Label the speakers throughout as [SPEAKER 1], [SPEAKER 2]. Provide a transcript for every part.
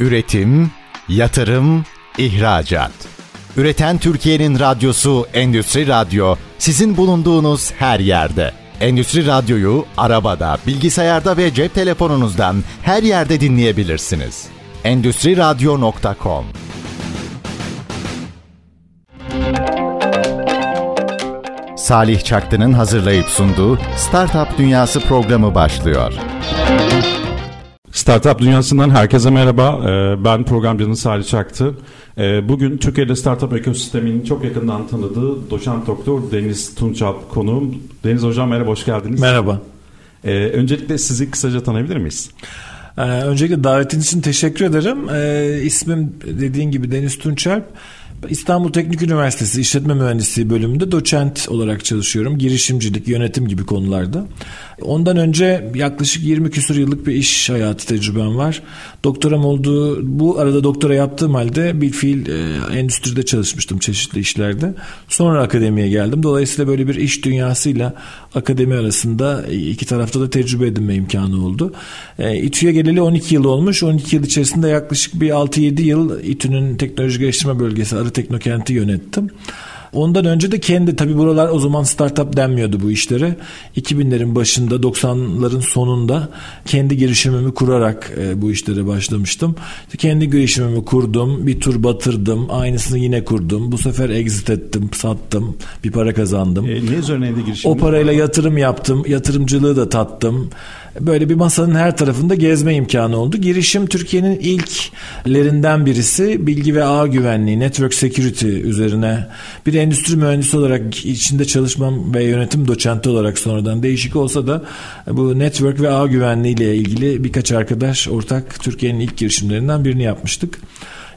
[SPEAKER 1] Üretim, yatırım, ihracat. Üreten Türkiye'nin radyosu Endüstri Radyo sizin bulunduğunuz her yerde. Endüstri Radyo'yu arabada, bilgisayarda ve cep telefonunuzdan her yerde dinleyebilirsiniz. Endüstri Radyo.com Salih Çaktı'nın hazırlayıp sunduğu Startup Dünyası programı başlıyor.
[SPEAKER 2] Startup Dünyası'ndan herkese merhaba. Ee, ben programcının Salih Çaktı. Ee, bugün Türkiye'de startup ekosisteminin çok yakından tanıdığı doçent doktor Deniz Tunçalp konuğum. Deniz Hocam merhaba, hoş geldiniz.
[SPEAKER 3] Merhaba.
[SPEAKER 2] Ee, öncelikle sizi kısaca tanıyabilir miyiz?
[SPEAKER 3] öncelikle davetiniz için teşekkür ederim. İsmim dediğin gibi Deniz Tunçalp. İstanbul Teknik Üniversitesi İşletme Mühendisliği bölümünde doçent olarak çalışıyorum. Girişimcilik, yönetim gibi konularda. Ondan önce yaklaşık 20 küsur yıllık bir iş hayatı tecrübem var. Doktoram olduğu, bu arada doktora yaptığım halde bir fiil e, endüstride çalışmıştım çeşitli işlerde. Sonra akademiye geldim. Dolayısıyla böyle bir iş dünyasıyla akademi arasında iki tarafta da tecrübe edinme imkanı oldu. E, İTÜ'ye geleli 12 yıl olmuş. 12 yıl içerisinde yaklaşık bir 6-7 yıl İTÜ'nün teknoloji geliştirme bölgesi Arı Teknokent'i yönettim. Ondan önce de kendi tabi buralar o zaman startup denmiyordu bu işlere. 2000'lerin başında 90'ların sonunda kendi girişimimi kurarak e, bu işlere başlamıştım. Kendi girişimimi kurdum. Bir tur batırdım. Aynısını yine kurdum. Bu sefer exit ettim, sattım. Bir para kazandım.
[SPEAKER 2] E, ne üzerineydi girişim?
[SPEAKER 3] O parayla yatırım yaptım. Yatırımcılığı da tattım böyle bir masanın her tarafında gezme imkanı oldu. Girişim Türkiye'nin ilklerinden birisi bilgi ve ağ güvenliği, network security üzerine bir endüstri mühendisi olarak içinde çalışmam ve yönetim doçenti olarak sonradan değişik olsa da bu network ve ağ güvenliği ile ilgili birkaç arkadaş ortak Türkiye'nin ilk girişimlerinden birini yapmıştık.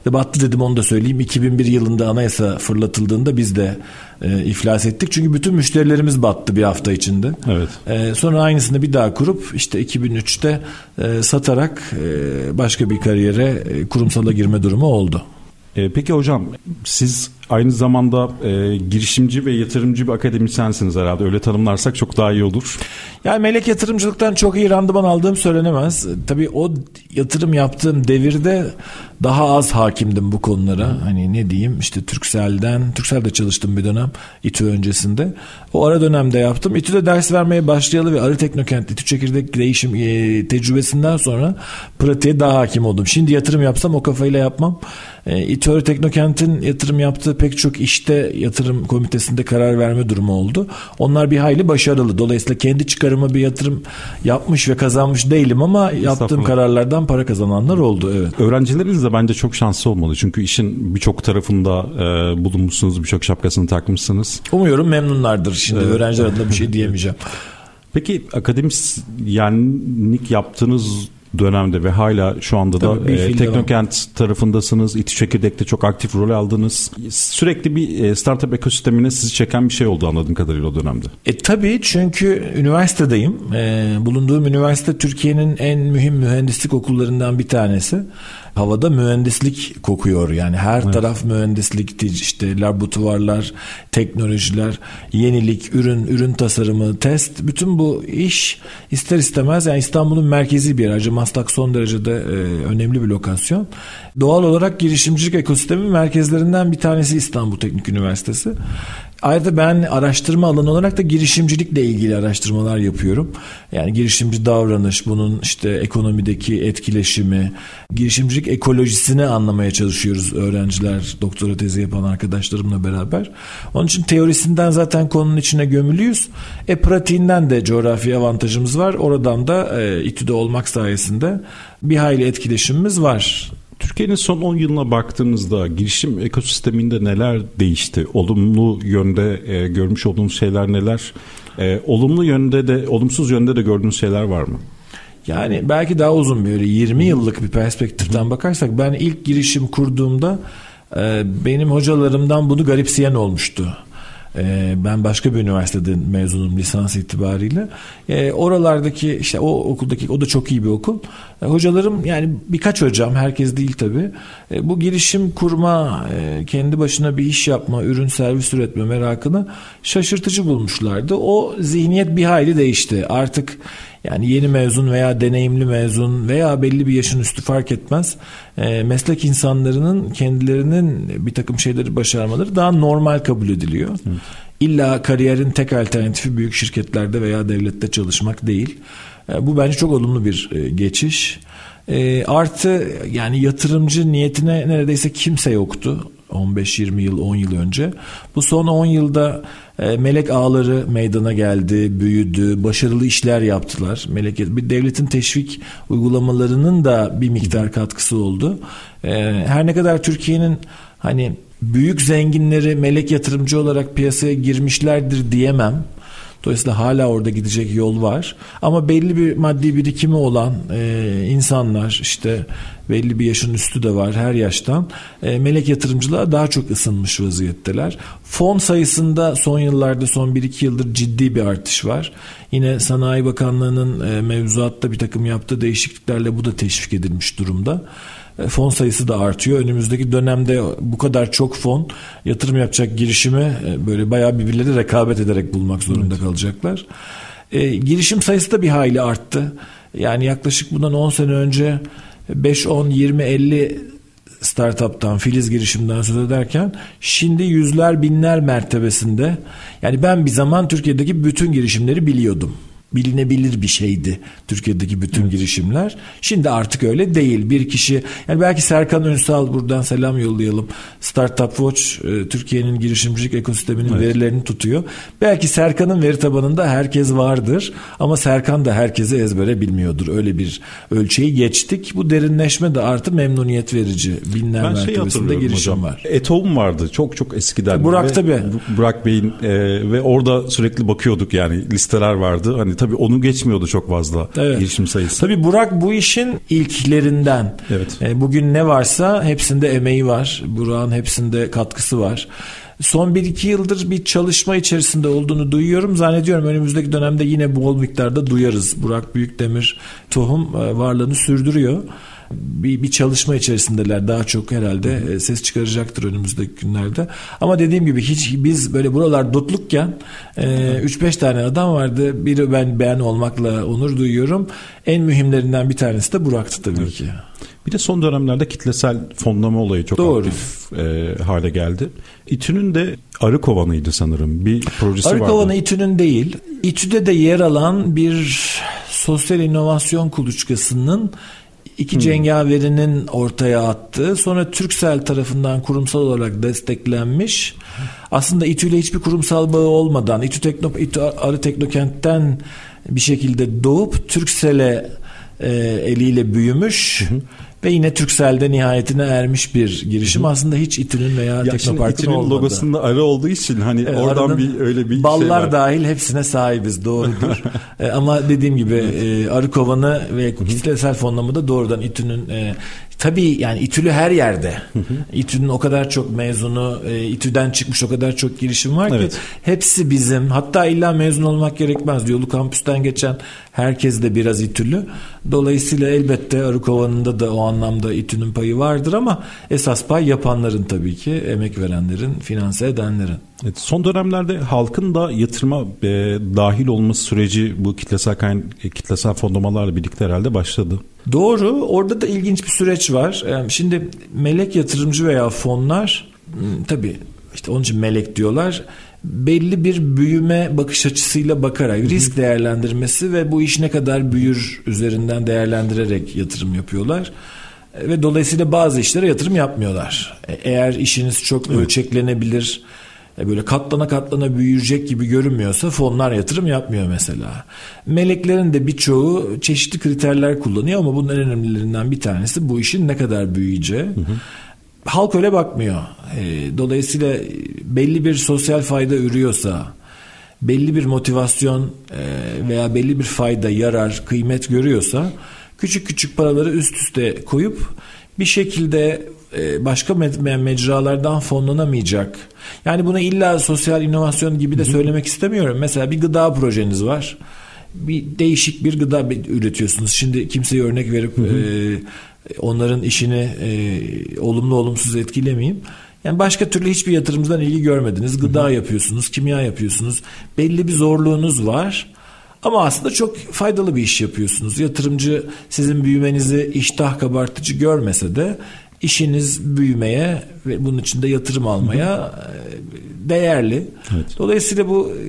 [SPEAKER 3] Battı dedim onu da söyleyeyim. 2001 yılında anayasa fırlatıldığında biz de e, iflas ettik. Çünkü bütün müşterilerimiz battı bir hafta içinde.
[SPEAKER 2] Evet.
[SPEAKER 3] E, sonra aynısını bir daha kurup işte 2003'te e, satarak e, başka bir kariyere e, kurumsala girme durumu oldu.
[SPEAKER 2] E, peki hocam siz aynı zamanda e, girişimci ve yatırımcı bir akademisyensiniz herhalde. Öyle tanımlarsak çok daha iyi olur.
[SPEAKER 3] Yani melek yatırımcılıktan çok iyi randıman aldığım söylenemez. Tabii o yatırım yaptığım devirde daha az hakimdim bu konulara. Hani ne diyeyim işte Türksel'den, Türksel'de çalıştım bir dönem İTÜ öncesinde. O ara dönemde yaptım. İTÜ'de ders vermeye başlayalı ve Arı Teknokent, İTÜ Çekirdek değişim e, tecrübesinden sonra pratiğe daha hakim oldum. Şimdi yatırım yapsam o kafayla yapmam. E, İTÜ Arı Teknokent'in yatırım yaptığı pek çok işte yatırım komitesinde karar verme durumu oldu. Onlar bir hayli başarılı. Dolayısıyla kendi çıkarıma bir yatırım yapmış ve kazanmış değilim ama yaptığım kararlardan para kazananlar oldu. Evet.
[SPEAKER 2] Öğrencileriniz de bence çok şanslı olmalı. Çünkü işin birçok tarafında e, bulunmuşsunuz, birçok şapkasını takmışsınız.
[SPEAKER 3] Umuyorum memnunlardır. Şimdi evet. öğrenciler adına bir şey diyemeyeceğim.
[SPEAKER 2] Peki akademisyenlik yaptığınız dönemde ve hala şu anda da e, Teknokent devam. tarafındasınız. İTÜ Çekirdek'te çok aktif rol aldınız. Sürekli bir e, startup ekosistemine sizi çeken bir şey oldu anladığım kadarıyla o dönemde.
[SPEAKER 3] E tabii çünkü üniversitedeyim. E, bulunduğum üniversite Türkiye'nin en mühim mühendislik okullarından bir tanesi havada mühendislik kokuyor. Yani her evet. taraf mühendislik işte laboratuvarlar, teknolojiler, yenilik, ürün, ürün tasarımı, test bütün bu iş ister istemez yani İstanbul'un merkezi bir yer. Ayrıca Maslak son derecede e, önemli bir lokasyon. Doğal olarak girişimcilik ekosistemi merkezlerinden bir tanesi İstanbul Teknik Üniversitesi. Ayrıca ben araştırma alanı olarak da girişimcilikle ilgili araştırmalar yapıyorum. Yani girişimci davranış, bunun işte ekonomideki etkileşimi, girişimcilik ekolojisini anlamaya çalışıyoruz öğrenciler, doktora tezi yapan arkadaşlarımla beraber. Onun için teorisinden zaten konunun içine gömülüyüz. E pratiğinden de coğrafi avantajımız var. Oradan da e, İTÜ'de olmak sayesinde bir hayli etkileşimimiz var.
[SPEAKER 2] Türkiye'nin son 10 yılına baktığımızda girişim ekosisteminde neler değişti? Olumlu yönde e, görmüş olduğunuz şeyler neler? E, olumlu yönde de olumsuz yönde de gördüğünüz şeyler var mı?
[SPEAKER 3] Yani belki daha uzun böyle 20 yıllık bir perspektiften bakarsak ben ilk girişim kurduğumda e, benim hocalarımdan bunu garipseyen olmuştu. E, ben başka bir üniversiteden mezunum lisans itibariyle. E, oralardaki işte o okuldaki o da çok iyi bir okul. E, hocalarım yani birkaç hocam herkes değil tabi. E, bu girişim kurma, e, kendi başına bir iş yapma, ürün servis üretme merakını şaşırtıcı bulmuşlardı. O zihniyet bir hayli değişti. Artık Yani yeni mezun veya deneyimli mezun veya belli bir yaşın üstü fark etmez. E, meslek insanlarının kendilerinin bir takım şeyleri başarmaları daha normal kabul ediliyor. Evet. İlla kariyerin tek alternatifi büyük şirketlerde veya devlette çalışmak değil. E, bu bence çok olumlu bir e, geçiş. E, artı yani yatırımcı niyetine neredeyse kimse yoktu. 15-20 yıl 10 yıl önce. Bu son 10 yılda e, melek ağları meydana geldi, büyüdü, başarılı işler yaptılar. Melek bir devletin teşvik uygulamalarının da bir miktar katkısı oldu. E, her ne kadar Türkiye'nin hani büyük zenginleri melek yatırımcı olarak piyasaya girmişlerdir diyemem. Dolayısıyla hala orada gidecek yol var. Ama belli bir maddi birikimi olan e, insanlar işte belli bir yaşın üstü de var her yaştan e, melek yatırımcılığa daha çok ısınmış vaziyetteler. Fon sayısında son yıllarda son 1-2 yıldır ciddi bir artış var. Yine Sanayi Bakanlığı'nın e, mevzuatta bir takım yaptığı değişikliklerle bu da teşvik edilmiş durumda. E, fon sayısı da artıyor. Önümüzdeki dönemde bu kadar çok fon yatırım yapacak girişimi e, böyle bayağı birbirleri rekabet ederek bulmak zorunda evet. kalacaklar. E, girişim sayısı da bir hayli arttı. Yani yaklaşık bundan 10 sene önce 5, 10, 20, 50 startup'tan, filiz girişimden söz ederken şimdi yüzler binler mertebesinde yani ben bir zaman Türkiye'deki bütün girişimleri biliyordum bilinebilir bir şeydi Türkiye'deki bütün evet. girişimler. Şimdi artık öyle değil. Bir kişi yani belki Serkan Ünsal buradan selam yollayalım. Startup Watch e, Türkiye'nin girişimcilik ekosisteminin evet. verilerini tutuyor. Belki Serkan'ın veri tabanında herkes vardır ama Serkan da herkese ezbere bilmiyordur. Öyle bir ölçeği geçtik. Bu derinleşme de artı memnuniyet verici. Binler ben şey mertebesinde girişim hocam, var.
[SPEAKER 2] Etom vardı çok çok eskiden.
[SPEAKER 3] Burak tabii.
[SPEAKER 2] Burak Bey'in e, ve orada sürekli bakıyorduk yani listeler vardı. Hani tabii onu geçmiyordu çok fazla evet. girişim sayısı.
[SPEAKER 3] Tabii Burak bu işin ilklerinden. Evet. E, bugün ne varsa hepsinde emeği var. Burak'ın hepsinde katkısı var. Son 1-2 yıldır bir çalışma içerisinde olduğunu duyuyorum. Zannediyorum önümüzdeki dönemde yine bol miktarda duyarız. Burak Büyükdemir tohum e, varlığını sürdürüyor bir, bir çalışma içerisindeler daha çok herhalde e, ses çıkaracaktır önümüzdeki günlerde. Ama dediğim gibi hiç biz böyle buralar dutlukken e, 3-5 tane adam vardı. Biri ben beğen olmakla onur duyuyorum. En mühimlerinden bir tanesi de Burak'tı tabii evet. ki.
[SPEAKER 2] Bir de son dönemlerde kitlesel fonlama olayı çok Doğru. aktif e, hale geldi. İTÜ'nün de arı kovanıydı sanırım. Bir projesi
[SPEAKER 3] arı
[SPEAKER 2] vardı. Arı
[SPEAKER 3] kovanı İTÜ'nün değil. İTÜ'de de yer alan bir sosyal inovasyon kuluçkasının iki hmm. cengaverinin ortaya attığı sonra Türksel tarafından kurumsal olarak desteklenmiş. Aslında İTÜ ile hiçbir kurumsal bağı olmadan İTÜ, Tekno, İTÜ Arı Teknokent'ten bir şekilde doğup Türksel'e e, eliyle büyümüş. Hı ve yine Türksel'de nihayetine ermiş bir girişim. Hı. Aslında hiç İTÜ'nün veya ya Teknopark'ın olmadı.
[SPEAKER 2] logosunda arı olduğu için hani evet, oradan bir öyle bir
[SPEAKER 3] ballar
[SPEAKER 2] şey
[SPEAKER 3] var. dahil hepsine sahibiz doğrudur. e, ama dediğim gibi e, arı kovanı ve kitlesel fonlama da doğrudan İTÜ'nün e, Tabii yani İTÜ'lü her yerde. İTÜ'nün o kadar çok mezunu, e, İTÜ'den çıkmış o kadar çok girişim var evet. ki hepsi bizim. Hatta illa mezun olmak gerekmez. Yolu kampüsten geçen herkes de biraz İTÜ'lü. Dolayısıyla elbette Arıkova'nın da o anlamda İTÜ'nün payı vardır ama esas pay yapanların tabii ki, emek verenlerin, finanse edenlerin.
[SPEAKER 2] Evet, son dönemlerde halkın da yatırıma e, dahil olması süreci bu kitlesel kayn e, kitlesel fonlamalarla birlikte herhalde başladı.
[SPEAKER 3] Doğru. Orada da ilginç bir süreç var. Şimdi melek yatırımcı veya fonlar tabii işte onun için melek diyorlar. Belli bir büyüme bakış açısıyla bakarak risk değerlendirmesi ve bu iş ne kadar büyür üzerinden değerlendirerek yatırım yapıyorlar. Ve dolayısıyla bazı işlere yatırım yapmıyorlar. E, eğer işiniz çok evet. ölçeklenebilir, e, böyle katlana katlana büyüyecek gibi görünmüyorsa fonlar yatırım yapmıyor mesela. Meleklerin de birçoğu çeşitli kriterler kullanıyor ama bunun en önemlilerinden bir tanesi bu işin ne kadar büyüyeceği. Hı hı. Halk öyle bakmıyor. E, dolayısıyla belli bir sosyal fayda ürüyorsa, belli bir motivasyon e, veya belli bir fayda, yarar, kıymet görüyorsa küçük küçük paraları üst üste koyup bir şekilde e, başka mecralardan fonlanamayacak. Yani bunu illa sosyal inovasyon gibi de söylemek istemiyorum. Mesela bir gıda projeniz var. Bir değişik bir gıda üretiyorsunuz. Şimdi kimseye örnek verip e, onların işini e, olumlu olumsuz etkilemeyeyim. Yani başka türlü hiçbir yatırımcıdan ilgi görmediniz. Gıda yapıyorsunuz, kimya yapıyorsunuz. Belli bir zorluğunuz var. Ama aslında çok faydalı bir iş yapıyorsunuz. Yatırımcı sizin büyümenizi iştah kabartıcı görmese de işiniz büyümeye ve bunun için de yatırım almaya e, değerli. Evet. Dolayısıyla bu e,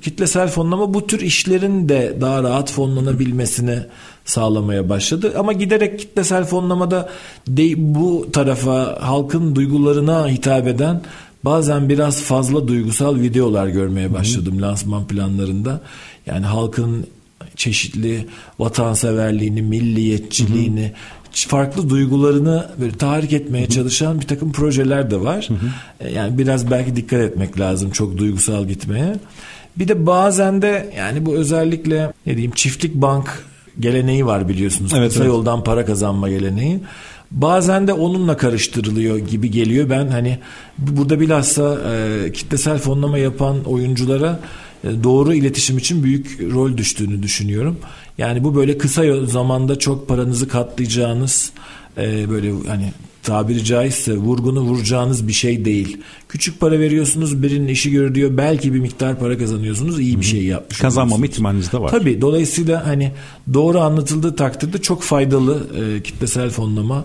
[SPEAKER 3] kitlesel fonlama bu tür işlerin de daha rahat fonlanabilmesini sağlamaya başladı. Ama giderek kitlesel fonlamada de, bu tarafa halkın duygularına hitap eden bazen biraz fazla duygusal videolar görmeye başladım Hı-hı. lansman planlarında. Yani halkın çeşitli vatanseverliğini, milliyetçiliğini, Hı-hı. farklı duygularını böyle tahrik etmeye Hı-hı. çalışan bir takım projeler de var. Hı-hı. Yani biraz belki dikkat etmek lazım çok duygusal gitmeye. Bir de bazen de yani bu özellikle ne diyeyim çiftlik bank geleneği var biliyorsunuz. Evet, Kısa evet. yoldan para kazanma geleneği. Bazen de onunla karıştırılıyor gibi geliyor. Ben hani burada bilhassa e, kitlesel fonlama yapan oyunculara e, doğru iletişim için büyük rol düştüğünü düşünüyorum. Yani bu böyle kısa zamanda çok paranızı katlayacağınız e, böyle hani tabiri caizse vurgunu vuracağınız bir şey değil. Küçük para veriyorsunuz birinin işi görüyor belki bir miktar para kazanıyorsunuz iyi bir şey yapmış
[SPEAKER 2] Kazanmama ihtimaliniz de var.
[SPEAKER 3] Tabii dolayısıyla hani doğru anlatıldığı takdirde çok faydalı e, kitlesel fonlama Hı.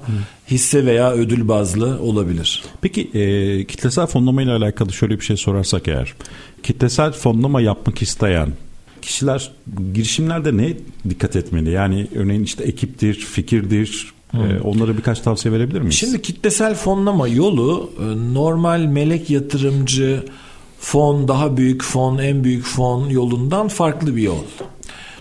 [SPEAKER 3] hisse veya ödül bazlı olabilir.
[SPEAKER 2] Peki e, kitlesel fonlama ile alakalı şöyle bir şey sorarsak eğer kitlesel fonlama yapmak isteyen kişiler girişimlerde ne dikkat etmeli? Yani örneğin işte ekiptir, fikirdir, ee, onlara birkaç tavsiye verebilir miyiz?
[SPEAKER 3] Şimdi kitlesel fonlama yolu e, normal melek yatırımcı fon, daha büyük fon, en büyük fon yolundan farklı bir yol.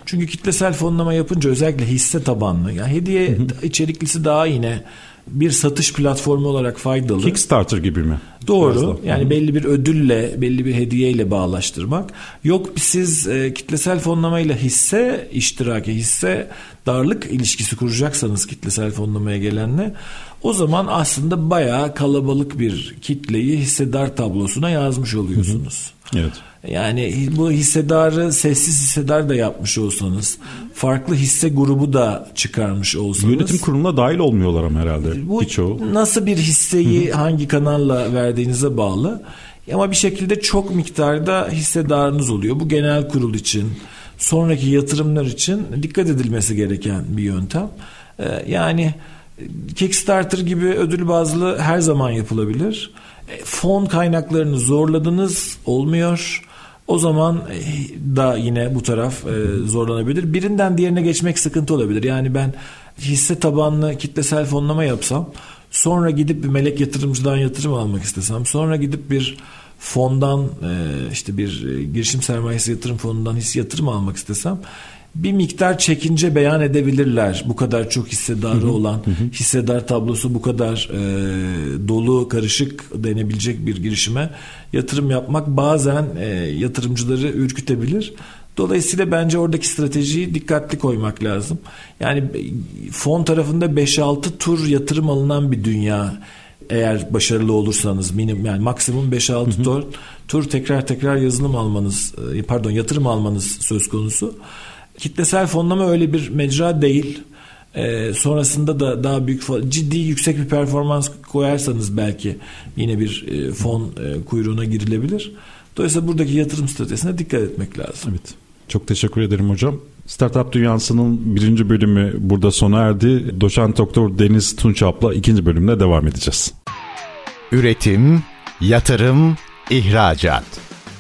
[SPEAKER 3] Çünkü kitlesel fonlama yapınca özellikle hisse tabanlı, yani hediye hı hı. içeriklisi daha yine bir satış platformu olarak faydalı.
[SPEAKER 2] Kickstarter gibi mi?
[SPEAKER 3] Doğru. Yani belli bir ödülle, belli bir hediyeyle bağlaştırmak. Yok siz e, kitlesel fonlamayla hisse iştiraki, hisse darlık ilişkisi kuracaksanız kitlesel fonlamaya gelenle o zaman aslında bayağı kalabalık bir kitleyi hissedar tablosuna yazmış oluyorsunuz.
[SPEAKER 2] Hı hı. Evet.
[SPEAKER 3] Yani bu hissedarı sessiz hissedar da yapmış olsanız, farklı hisse grubu da çıkarmış olsanız.
[SPEAKER 2] Yönetim kuruluna dahil olmuyorlar ama herhalde bu birçoğu.
[SPEAKER 3] Nasıl bir hisseyi hangi kanalla verdiğinize bağlı. Ama bir şekilde çok miktarda hissedarınız oluyor. Bu genel kurul için, sonraki yatırımlar için dikkat edilmesi gereken bir yöntem. Ee, yani Kickstarter gibi ödül bazlı her zaman yapılabilir. E, fon kaynaklarını zorladınız olmuyor. O zaman e, da yine bu taraf e, zorlanabilir. Birinden diğerine geçmek sıkıntı olabilir. Yani ben hisse tabanlı kitlesel fonlama yapsam sonra gidip bir melek yatırımcıdan yatırım almak istesem sonra gidip bir fondan işte bir girişim sermayesi yatırım fonundan hisse yatırım almak istesem bir miktar çekince beyan edebilirler. Bu kadar çok hissedarı olan, hissedar tablosu bu kadar e, dolu, karışık denebilecek bir girişime yatırım yapmak bazen e, yatırımcıları ürkütebilir. Dolayısıyla bence oradaki stratejiyi dikkatli koymak lazım. Yani fon tarafında 5-6 tur yatırım alınan bir dünya eğer başarılı olursanız minimum yani maksimum 5-6 tur tur tekrar tekrar yazılım almanız e, pardon yatırım almanız söz konusu. Kitlesel fonlama öyle bir mecra değil. Ee, sonrasında da daha büyük ciddi yüksek bir performans koyarsanız belki yine bir e, fon e, kuyruğuna girilebilir. Dolayısıyla buradaki yatırım stratejisine dikkat etmek lazım.
[SPEAKER 2] Evet. Çok teşekkür ederim hocam. Startup Dünyası'nın birinci bölümü burada sona erdi. Doçent Doktor Deniz Tunçap'la ikinci bölümle devam edeceğiz.
[SPEAKER 1] Üretim, yatırım, ihracat.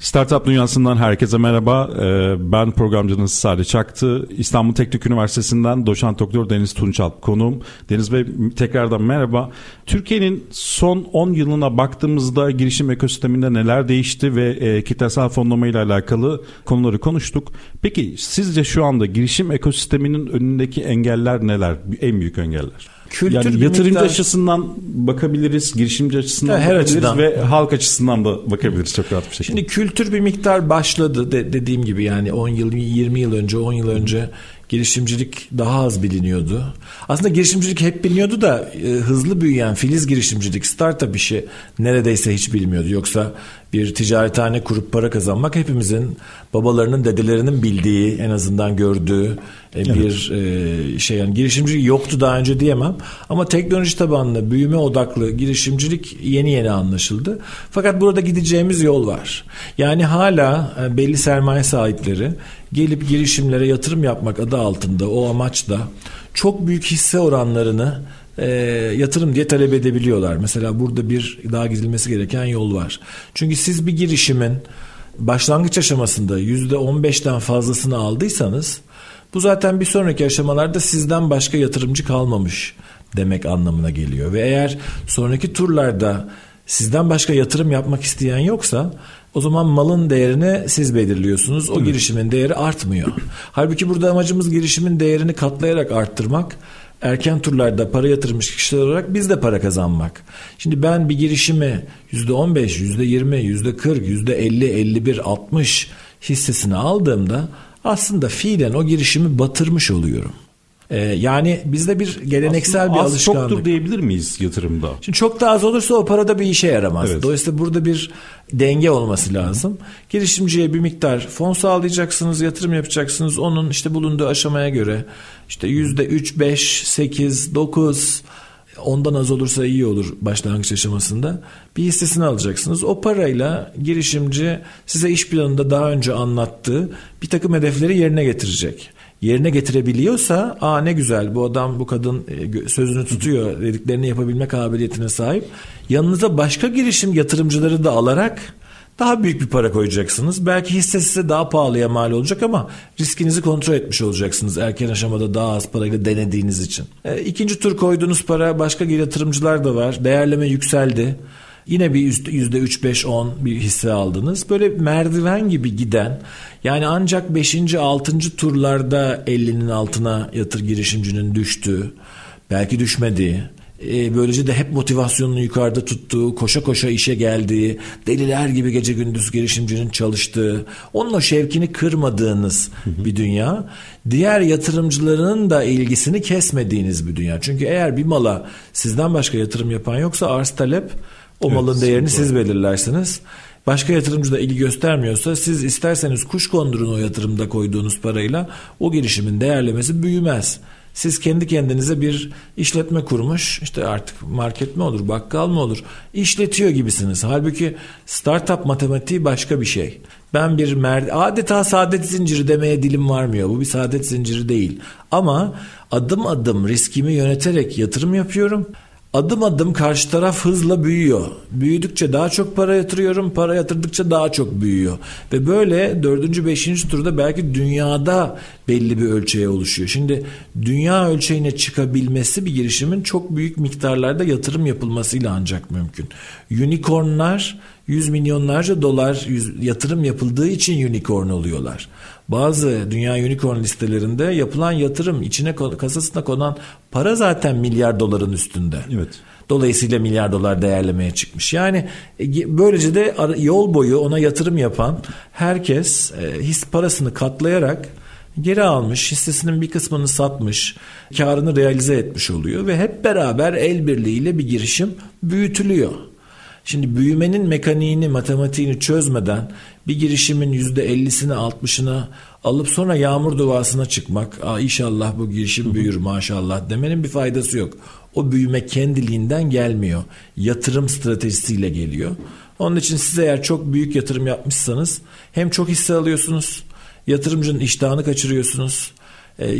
[SPEAKER 2] Startup Dünyası'ndan herkese merhaba. Ee, ben programcınız Salih Çaktı. İstanbul Teknik Üniversitesi'nden doçent doktor Deniz Tunçalp konuğum. Deniz Bey tekrardan merhaba. Türkiye'nin son 10 yılına baktığımızda girişim ekosisteminde neler değişti ve e, kitlesel fonlama ile alakalı konuları konuştuk. Peki sizce şu anda girişim ekosisteminin önündeki engeller neler? En büyük engeller? Kültür yani yatırımcı miktar... açısından bakabiliriz, girişimci açısından
[SPEAKER 3] her
[SPEAKER 2] bakabiliriz
[SPEAKER 3] açıdan.
[SPEAKER 2] ve halk açısından da bakabiliriz çok rahat bir şekilde.
[SPEAKER 3] Şimdi kültür bir miktar başladı de, dediğim gibi yani 10 yıl 20 yıl önce 10 yıl önce girişimcilik daha az biliniyordu. Aslında girişimcilik hep biliniyordu da e, hızlı büyüyen filiz girişimcilik, startup işi neredeyse hiç bilmiyordu. Yoksa bir ticarethane kurup para kazanmak hepimizin babalarının dedelerinin bildiği en azından gördüğü e, bir evet. şey yani girişimcilik yoktu daha önce diyemem ama teknoloji tabanlı büyüme odaklı girişimcilik yeni yeni anlaşıldı. Fakat burada gideceğimiz yol var. Yani hala e, belli sermaye sahipleri gelip girişimlere yatırım yapmak adı altında o amaçla çok büyük hisse oranlarını e, yatırım diye talep edebiliyorlar. Mesela burada bir daha gidilmesi gereken yol var. Çünkü siz bir girişimin başlangıç aşamasında yüzde 15'ten fazlasını aldıysanız bu zaten bir sonraki aşamalarda sizden başka yatırımcı kalmamış demek anlamına geliyor. Ve eğer sonraki turlarda sizden başka yatırım yapmak isteyen yoksa o zaman malın değerini siz belirliyorsunuz. O girişimin değeri artmıyor. Halbuki burada amacımız girişimin değerini katlayarak arttırmak. Erken turlarda para yatırmış kişiler olarak biz de para kazanmak. Şimdi ben bir girişimi %15, %20, %40, %50, 51, 60 hissesini aldığımda aslında fiilen o girişimi batırmış oluyorum. Ee, yani bizde bir geleneksel Aslında bir az alışkanlık.
[SPEAKER 2] çoktur diyebilir miyiz yatırımda?
[SPEAKER 3] Şimdi çok da az olursa o parada bir işe yaramaz. Evet. Dolayısıyla burada bir denge olması lazım. Girişimciye bir miktar fon sağlayacaksınız, yatırım yapacaksınız. Onun işte bulunduğu aşamaya göre işte yüzde üç, beş, sekiz, dokuz ondan az olursa iyi olur başlangıç aşamasında. Bir hissesini alacaksınız. O parayla girişimci size iş planında daha önce anlattığı bir takım hedefleri yerine getirecek yerine getirebiliyorsa aa ne güzel bu adam bu kadın e, sözünü tutuyor dediklerini yapabilme kabiliyetine sahip. Yanınıza başka girişim yatırımcıları da alarak daha büyük bir para koyacaksınız. Belki hisse size daha pahalıya mal olacak ama riskinizi kontrol etmiş olacaksınız erken aşamada daha az parayla denediğiniz için. E, ikinci tur koyduğunuz para başka yatırımcılar da var. Değerleme yükseldi. Yine bir yüzde üç beş on bir hisse aldınız. Böyle merdiven gibi giden yani ancak beşinci altıncı turlarda 50'nin altına yatır girişimcinin düştüğü belki düşmediği e, böylece de hep motivasyonunu yukarıda tuttuğu, koşa koşa işe geldiği, deliler gibi gece gündüz girişimcinin çalıştığı, onun o şevkini kırmadığınız bir dünya. Diğer yatırımcıların da ilgisini kesmediğiniz bir dünya. Çünkü eğer bir mala sizden başka yatırım yapan yoksa arz talep o evet, malın değerini siz belirlersiniz. Başka yatırımcı da ilgi göstermiyorsa siz isterseniz kuş kondurun o yatırımda koyduğunuz parayla o girişimin değerlemesi büyümez. Siz kendi kendinize bir işletme kurmuş işte artık market mi olur bakkal mı olur işletiyor gibisiniz. Halbuki startup matematiği başka bir şey. Ben bir mer adeta saadet zinciri demeye dilim varmıyor. Bu bir saadet zinciri değil. Ama adım adım riskimi yöneterek yatırım yapıyorum adım adım karşı taraf hızla büyüyor. Büyüdükçe daha çok para yatırıyorum, para yatırdıkça daha çok büyüyor. Ve böyle dördüncü, beşinci turda belki dünyada belli bir ölçeğe oluşuyor. Şimdi dünya ölçeğine çıkabilmesi bir girişimin çok büyük miktarlarda yatırım yapılmasıyla ancak mümkün. Unicornlar yüz milyonlarca dolar yatırım yapıldığı için unicorn oluyorlar. Bazı dünya unicorn listelerinde yapılan yatırım içine kasasına konan para zaten milyar doların üstünde.
[SPEAKER 2] Evet.
[SPEAKER 3] Dolayısıyla milyar dolar değerlemeye çıkmış. Yani e, böylece de yol boyu ona yatırım yapan herkes e, his parasını katlayarak geri almış, hissesinin bir kısmını satmış, karını realize etmiş oluyor ve hep beraber el birliğiyle bir girişim büyütülüyor. Şimdi büyümenin mekaniğini, matematiğini çözmeden bir girişimin yüzde 50'sini 60'ını alıp sonra yağmur duasına çıkmak, Aa, inşallah bu girişim büyür maşallah demenin bir faydası yok. O büyüme kendiliğinden gelmiyor. Yatırım stratejisiyle geliyor. Onun için siz eğer çok büyük yatırım yapmışsanız hem çok hisse alıyorsunuz, yatırımcının iştahını kaçırıyorsunuz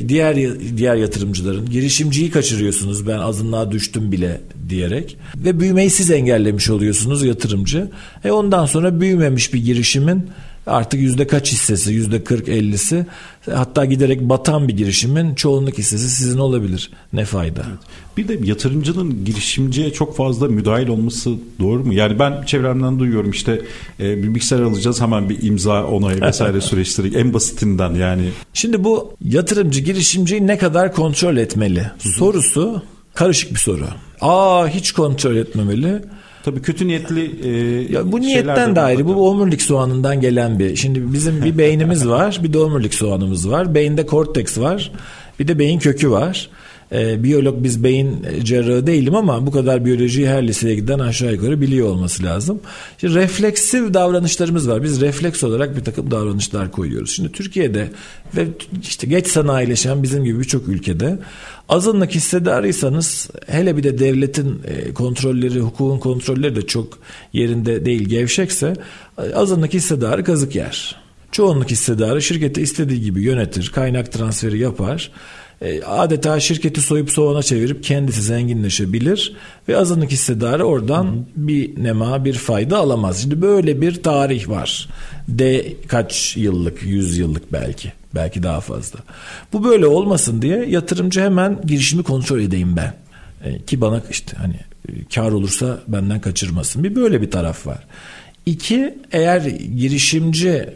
[SPEAKER 3] diğer diğer yatırımcıların girişimciyi kaçırıyorsunuz ben azınlığa düştüm bile diyerek ve büyümeyi siz engellemiş oluyorsunuz yatırımcı. E ondan sonra büyümemiş bir girişimin artık yüzde kaç hissesi yüzde 40 50'si hatta giderek batan bir girişimin çoğunluk hissesi sizin olabilir ne fayda. Evet.
[SPEAKER 2] Bir de yatırımcının girişimciye çok fazla müdahil olması doğru mu? Yani ben çevremden duyuyorum işte e, bir bilgisayar alacağız hemen bir imza onay vesaire süreçleri en basitinden yani.
[SPEAKER 3] Şimdi bu yatırımcı girişimciyi ne kadar kontrol etmeli sorusu karışık bir soru. Aa hiç kontrol etmemeli.
[SPEAKER 2] Tabii kötü niyetli e,
[SPEAKER 3] ya bu niyetten de ayrı. Bu omurilik soğanından gelen bir. Şimdi bizim bir beynimiz var, bir de omurilik soğanımız var. Beyinde korteks var, bir de beyin kökü var. E, biyolog biz beyin cerrahı değilim ama bu kadar biyolojiyi her liseye giden aşağı yukarı biliyor olması lazım. Şimdi refleksif davranışlarımız var. Biz refleks olarak bir takım davranışlar koyuyoruz. Şimdi Türkiye'de ve işte geç sanayileşen bizim gibi birçok ülkede azınlık hissedarıysanız hele bir de devletin e, kontrolleri, hukukun kontrolleri de çok yerinde değil gevşekse azınlık hissedarı kazık yer. Çoğunluk hissedarı şirketi istediği gibi yönetir, kaynak transferi yapar e, adeta şirketi soyup soğana çevirip kendisi zenginleşebilir ve azınlık hissedarı oradan hı hı. bir nema bir fayda alamaz. Şimdi böyle bir tarih var. De kaç yıllık, yüz yıllık belki. Belki daha fazla. Bu böyle olmasın diye yatırımcı hemen girişimi kontrol edeyim ben. E, ki bana işte hani e, kar olursa benden kaçırmasın. Bir böyle bir taraf var. İki, eğer girişimci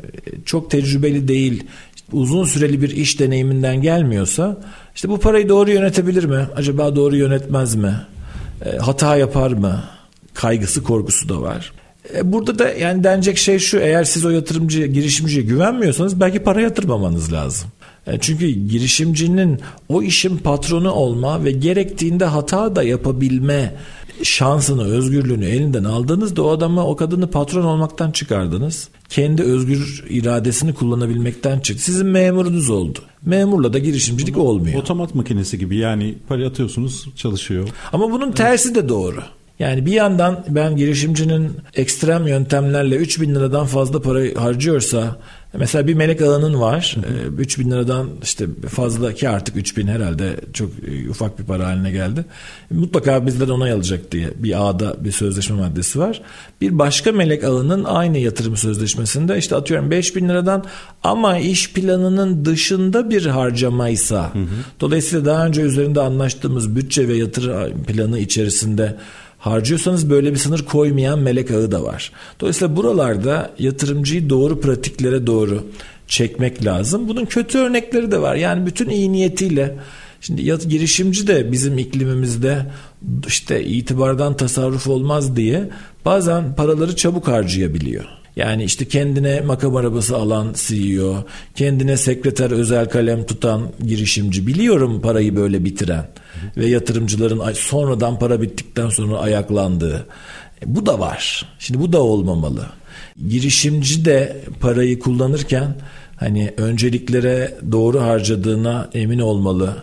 [SPEAKER 3] çok tecrübeli değil, uzun süreli bir iş deneyiminden gelmiyorsa işte bu parayı doğru yönetebilir mi? Acaba doğru yönetmez mi? E, hata yapar mı? Kaygısı, korkusu da var. E, burada da yani denecek şey şu eğer siz o yatırımcı, girişimciye güvenmiyorsanız belki para yatırmamanız lazım. E, çünkü girişimcinin o işin patronu olma ve gerektiğinde hata da yapabilme şansını, özgürlüğünü elinden aldınız da o adamı, o kadını patron olmaktan çıkardınız. Kendi özgür iradesini kullanabilmekten çıktı. Sizin memurunuz oldu. Memurla da girişimcilik Bunu, olmuyor.
[SPEAKER 2] Otomat makinesi gibi yani para atıyorsunuz çalışıyor.
[SPEAKER 3] Ama bunun tersi de doğru. Yani bir yandan ben girişimcinin ekstrem yöntemlerle 3 bin liradan fazla para harcıyorsa Mesela bir melek alanın var. Hı hı. 3 bin liradan işte fazla ki artık 3 bin herhalde çok e, ufak bir para haline geldi. Mutlaka bizden onay alacak diye bir ağda bir sözleşme maddesi var. Bir başka melek alanın aynı yatırım sözleşmesinde işte atıyorum 5 bin liradan ama iş planının dışında bir harcamaysa hı hı. dolayısıyla daha önce üzerinde anlaştığımız bütçe ve yatırım planı içerisinde harcıyorsanız böyle bir sınır koymayan melek ağı da var. Dolayısıyla buralarda yatırımcıyı doğru pratiklere doğru çekmek lazım. Bunun kötü örnekleri de var. Yani bütün iyi niyetiyle Şimdi girişimci de bizim iklimimizde işte itibardan tasarruf olmaz diye bazen paraları çabuk harcayabiliyor. Yani işte kendine makam arabası alan CEO, kendine sekreter özel kalem tutan girişimci biliyorum parayı böyle bitiren ve yatırımcıların sonradan para bittikten sonra ayaklandığı. E, bu da var. Şimdi bu da olmamalı. Girişimci de parayı kullanırken hani önceliklere doğru harcadığına emin olmalı.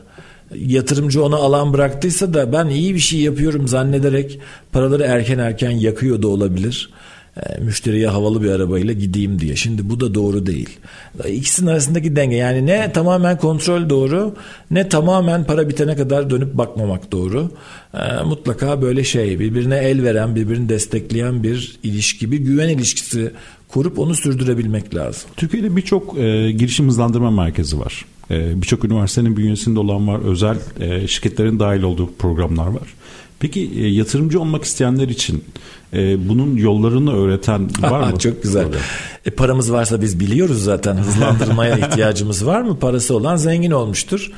[SPEAKER 3] Yatırımcı ona alan bıraktıysa da ben iyi bir şey yapıyorum zannederek paraları erken erken yakıyor da olabilir. E, müşteriye havalı bir arabayla gideyim diye. Şimdi bu da doğru değil. İkisinin arasındaki denge yani ne tamamen kontrol doğru ne tamamen para bitene kadar dönüp bakmamak doğru. E, mutlaka böyle şey birbirine el veren birbirini destekleyen bir ilişki bir güven ilişkisi kurup onu sürdürebilmek lazım.
[SPEAKER 2] Türkiye'de birçok e, girişim hızlandırma merkezi var. E, birçok üniversitenin bünyesinde olan var. Özel e, şirketlerin dahil olduğu programlar var. Peki e, yatırımcı olmak isteyenler için e, bunun yollarını öğreten var mı?
[SPEAKER 3] Çok güzel. E, paramız varsa biz biliyoruz zaten hızlandırmaya ihtiyacımız var mı? Parası olan zengin olmuştur.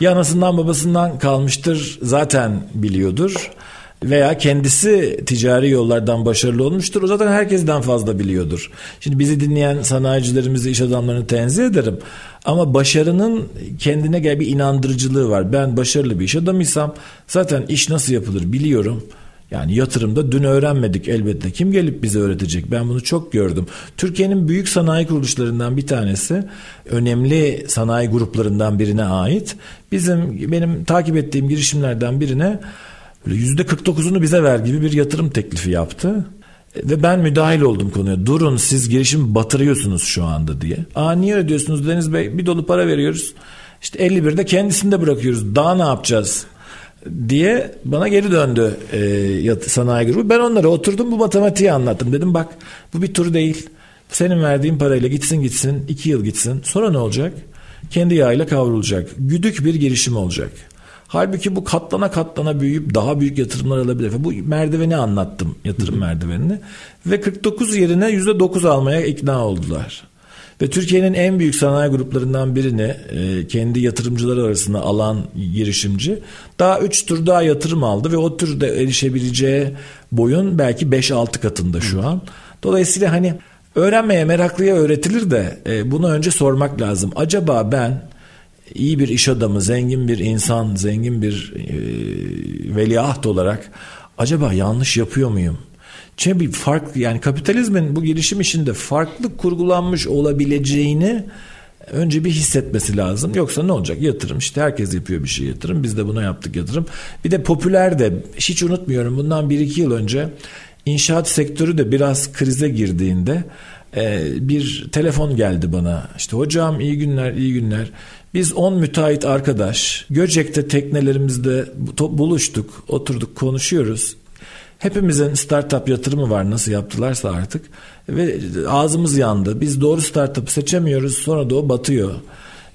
[SPEAKER 3] Ya anasından babasından kalmıştır zaten biliyordur veya kendisi ticari yollardan başarılı olmuştur. O zaten herkesten fazla biliyordur. Şimdi bizi dinleyen sanayicilerimizi, iş adamlarını tenzih ederim. Ama başarının kendine gel bir inandırıcılığı var. Ben başarılı bir iş adamıysam zaten iş nasıl yapılır biliyorum. Yani yatırımda dün öğrenmedik elbette. Kim gelip bize öğretecek? Ben bunu çok gördüm. Türkiye'nin büyük sanayi kuruluşlarından bir tanesi, önemli sanayi gruplarından birine ait. Bizim benim takip ettiğim girişimlerden birine yüzde 49'unu bize ver gibi bir yatırım teklifi yaptı. Ve ben müdahil oldum konuya. Durun siz girişim batırıyorsunuz şu anda diye. Aa niye ödüyorsunuz Deniz Bey? Bir dolu para veriyoruz. İşte 51'de kendisinde bırakıyoruz. Daha ne yapacağız? diye bana geri döndü e, sanayi grubu. Ben onlara oturdum bu matematiği anlattım. Dedim bak bu bir tur değil. Senin verdiğin parayla gitsin gitsin iki yıl gitsin. Sonra ne olacak? Kendi yağıyla kavrulacak. Güdük bir girişim olacak. Halbuki bu katlana katlana büyüyüp daha büyük yatırımlar alabilir. Bu merdiveni anlattım yatırım merdivenini ve 49 yerine %9 almaya ikna oldular. Ve Türkiye'nin en büyük sanayi gruplarından birini e, kendi yatırımcıları arasında alan girişimci daha 3 tur daha yatırım aldı ve o türde erişebileceği boyun belki 5-6 katında şu an. Dolayısıyla hani öğrenmeye meraklıya öğretilir de e, bunu önce sormak lazım. Acaba ben iyi bir iş adamı, zengin bir insan, zengin bir e, veliaht olarak acaba yanlış yapıyor muyum? Çünkü bir fark yani kapitalizmin bu gelişim işinde farklı kurgulanmış olabileceğini önce bir hissetmesi lazım. Yoksa ne olacak? Yatırım işte herkes yapıyor bir şey yatırım. Biz de buna yaptık yatırım. Bir de popüler de hiç unutmuyorum bundan 1-2 yıl önce inşaat sektörü de biraz krize girdiğinde e, bir telefon geldi bana. İşte hocam iyi günler iyi günler. Biz 10 müteahhit arkadaş Göcek'te teknelerimizde buluştuk, oturduk, konuşuyoruz. Hepimizin startup yatırımı var nasıl yaptılarsa artık ve ağzımız yandı. Biz doğru startup'ı seçemiyoruz sonra da o batıyor.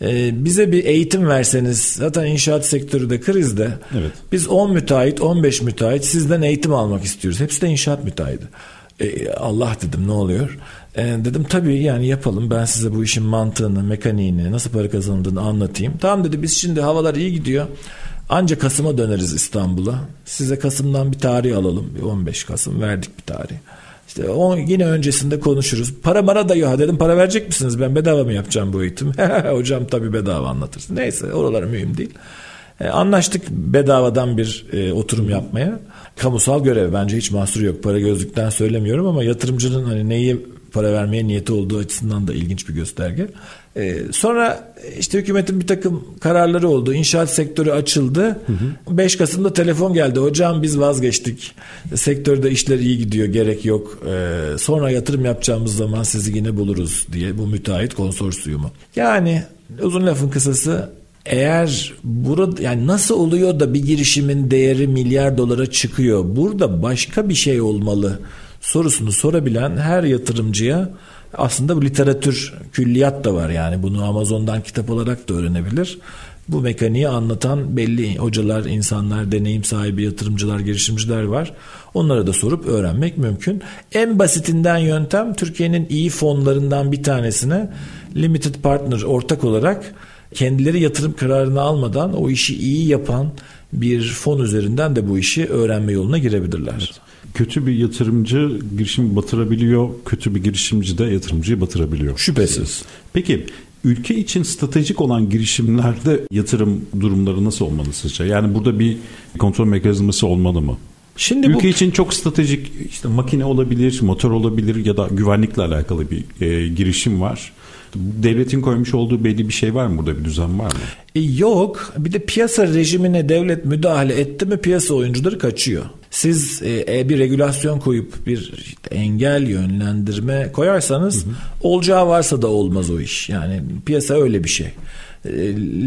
[SPEAKER 3] Ee, bize bir eğitim verseniz zaten inşaat sektörü de krizde. Evet. Biz 10 müteahhit 15 müteahhit sizden eğitim almak istiyoruz. Hepsi de inşaat müteahhidi. Ee, Allah dedim ne oluyor? Ee, dedim tabii yani yapalım ben size bu işin mantığını, mekaniğini, nasıl para kazanıldığını anlatayım. Tamam dedi biz şimdi havalar iyi gidiyor. Ancak Kasım'a döneriz İstanbul'a. Size Kasım'dan bir tarih alalım. 15 Kasım verdik bir tarih. İşte o yine öncesinde konuşuruz. Para bana da ya dedim para verecek misiniz? Ben bedava mı yapacağım bu eğitimi? Hocam tabii bedava anlatırsın. Neyse oralar mühim değil. E, anlaştık bedavadan bir e, oturum yapmaya. Kamusal görev bence hiç mahsur yok. Para gözlükten söylemiyorum ama yatırımcının hani neyi para vermeye niyeti olduğu açısından da ilginç bir gösterge. Ee, sonra işte hükümetin bir takım kararları oldu. İnşaat sektörü açıldı. Hı hı. 5 Kasım'da telefon geldi. Hocam biz vazgeçtik. Sektörde işler iyi gidiyor. Gerek yok. Ee, sonra yatırım yapacağımız zaman sizi yine buluruz diye bu müteahhit konsorsiyumu. Yani uzun lafın kısası eğer burada yani nasıl oluyor da bir girişimin değeri milyar dolara çıkıyor? Burada başka bir şey olmalı sorusunu sorabilen her yatırımcıya aslında bu literatür külliyat da var yani bunu Amazon'dan kitap olarak da öğrenebilir. Bu mekaniği anlatan belli hocalar, insanlar, deneyim sahibi yatırımcılar, girişimciler var. Onlara da sorup öğrenmek mümkün. En basitinden yöntem Türkiye'nin iyi fonlarından bir tanesine limited partner ortak olarak kendileri yatırım kararını almadan o işi iyi yapan bir fon üzerinden de bu işi öğrenme yoluna girebilirler. Evet
[SPEAKER 2] kötü bir yatırımcı girişim batırabiliyor, kötü bir girişimci de yatırımcıyı batırabiliyor.
[SPEAKER 3] Şüphesiz.
[SPEAKER 2] Peki ülke için stratejik olan girişimlerde yatırım durumları nasıl olmalı sizce? Yani burada bir kontrol mekanizması olmalı mı? Şimdi ülke bu... için çok stratejik işte makine olabilir, motor olabilir ya da güvenlikle alakalı bir e, girişim var. Devletin koymuş olduğu belli bir şey var mı burada bir düzen var mı?
[SPEAKER 3] E, yok. Bir de piyasa rejimine devlet müdahale etti mi piyasa oyuncuları kaçıyor. Siz e, e, bir regülasyon koyup bir işte engel yönlendirme koyarsanız hı hı. olacağı varsa da olmaz o iş. Yani piyasa öyle bir şey. E,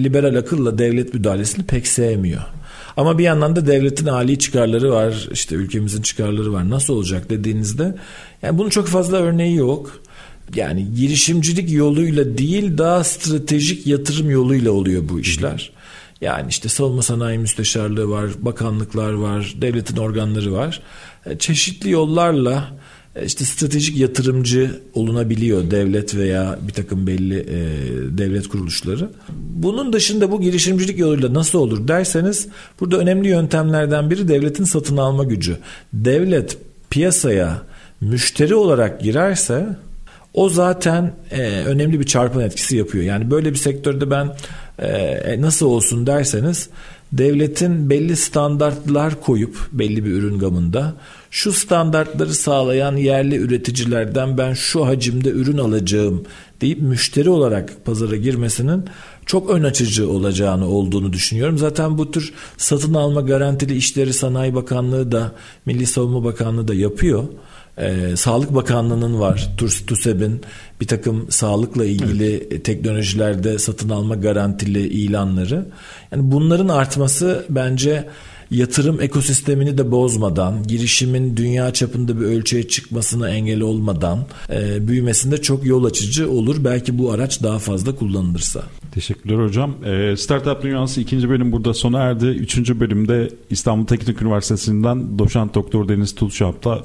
[SPEAKER 3] liberal akılla devlet müdahalesini pek sevmiyor. Ama bir yandan da devletin ali çıkarları var. işte ülkemizin çıkarları var. Nasıl olacak dediğinizde yani bunun çok fazla örneği yok. Yani girişimcilik yoluyla değil daha stratejik yatırım yoluyla oluyor bu işler. Yani işte savunma sanayi müsteşarlığı var, bakanlıklar var, devletin organları var. E, çeşitli yollarla e, işte stratejik yatırımcı olunabiliyor devlet veya bir takım belli e, devlet kuruluşları. Bunun dışında bu girişimcilik yoluyla nasıl olur derseniz burada önemli yöntemlerden biri devletin satın alma gücü. Devlet piyasaya müşteri olarak girerse o zaten e, önemli bir çarpan etkisi yapıyor. Yani böyle bir sektörde ben e, nasıl olsun derseniz devletin belli standartlar koyup belli bir ürün gamında şu standartları sağlayan yerli üreticilerden ben şu hacimde ürün alacağım deyip müşteri olarak pazara girmesinin çok ön açıcı olacağını olduğunu düşünüyorum. Zaten bu tür satın alma garantili işleri Sanayi Bakanlığı da Milli Savunma Bakanlığı da yapıyor. Ee, Sağlık Bakanlığı'nın var. TUSEB'in bir takım sağlıkla ilgili evet. teknolojilerde satın alma garantili ilanları. Yani bunların artması bence yatırım ekosistemini de bozmadan, girişimin dünya çapında bir ölçüye çıkmasına engel olmadan e, büyümesinde çok yol açıcı olur. Belki bu araç daha fazla kullanılırsa.
[SPEAKER 2] Teşekkürler hocam. E, Startup Dünyası ikinci bölüm burada sona erdi. Üçüncü bölümde İstanbul Teknik Üniversitesi'nden doçent doktor Deniz Tulşap'ta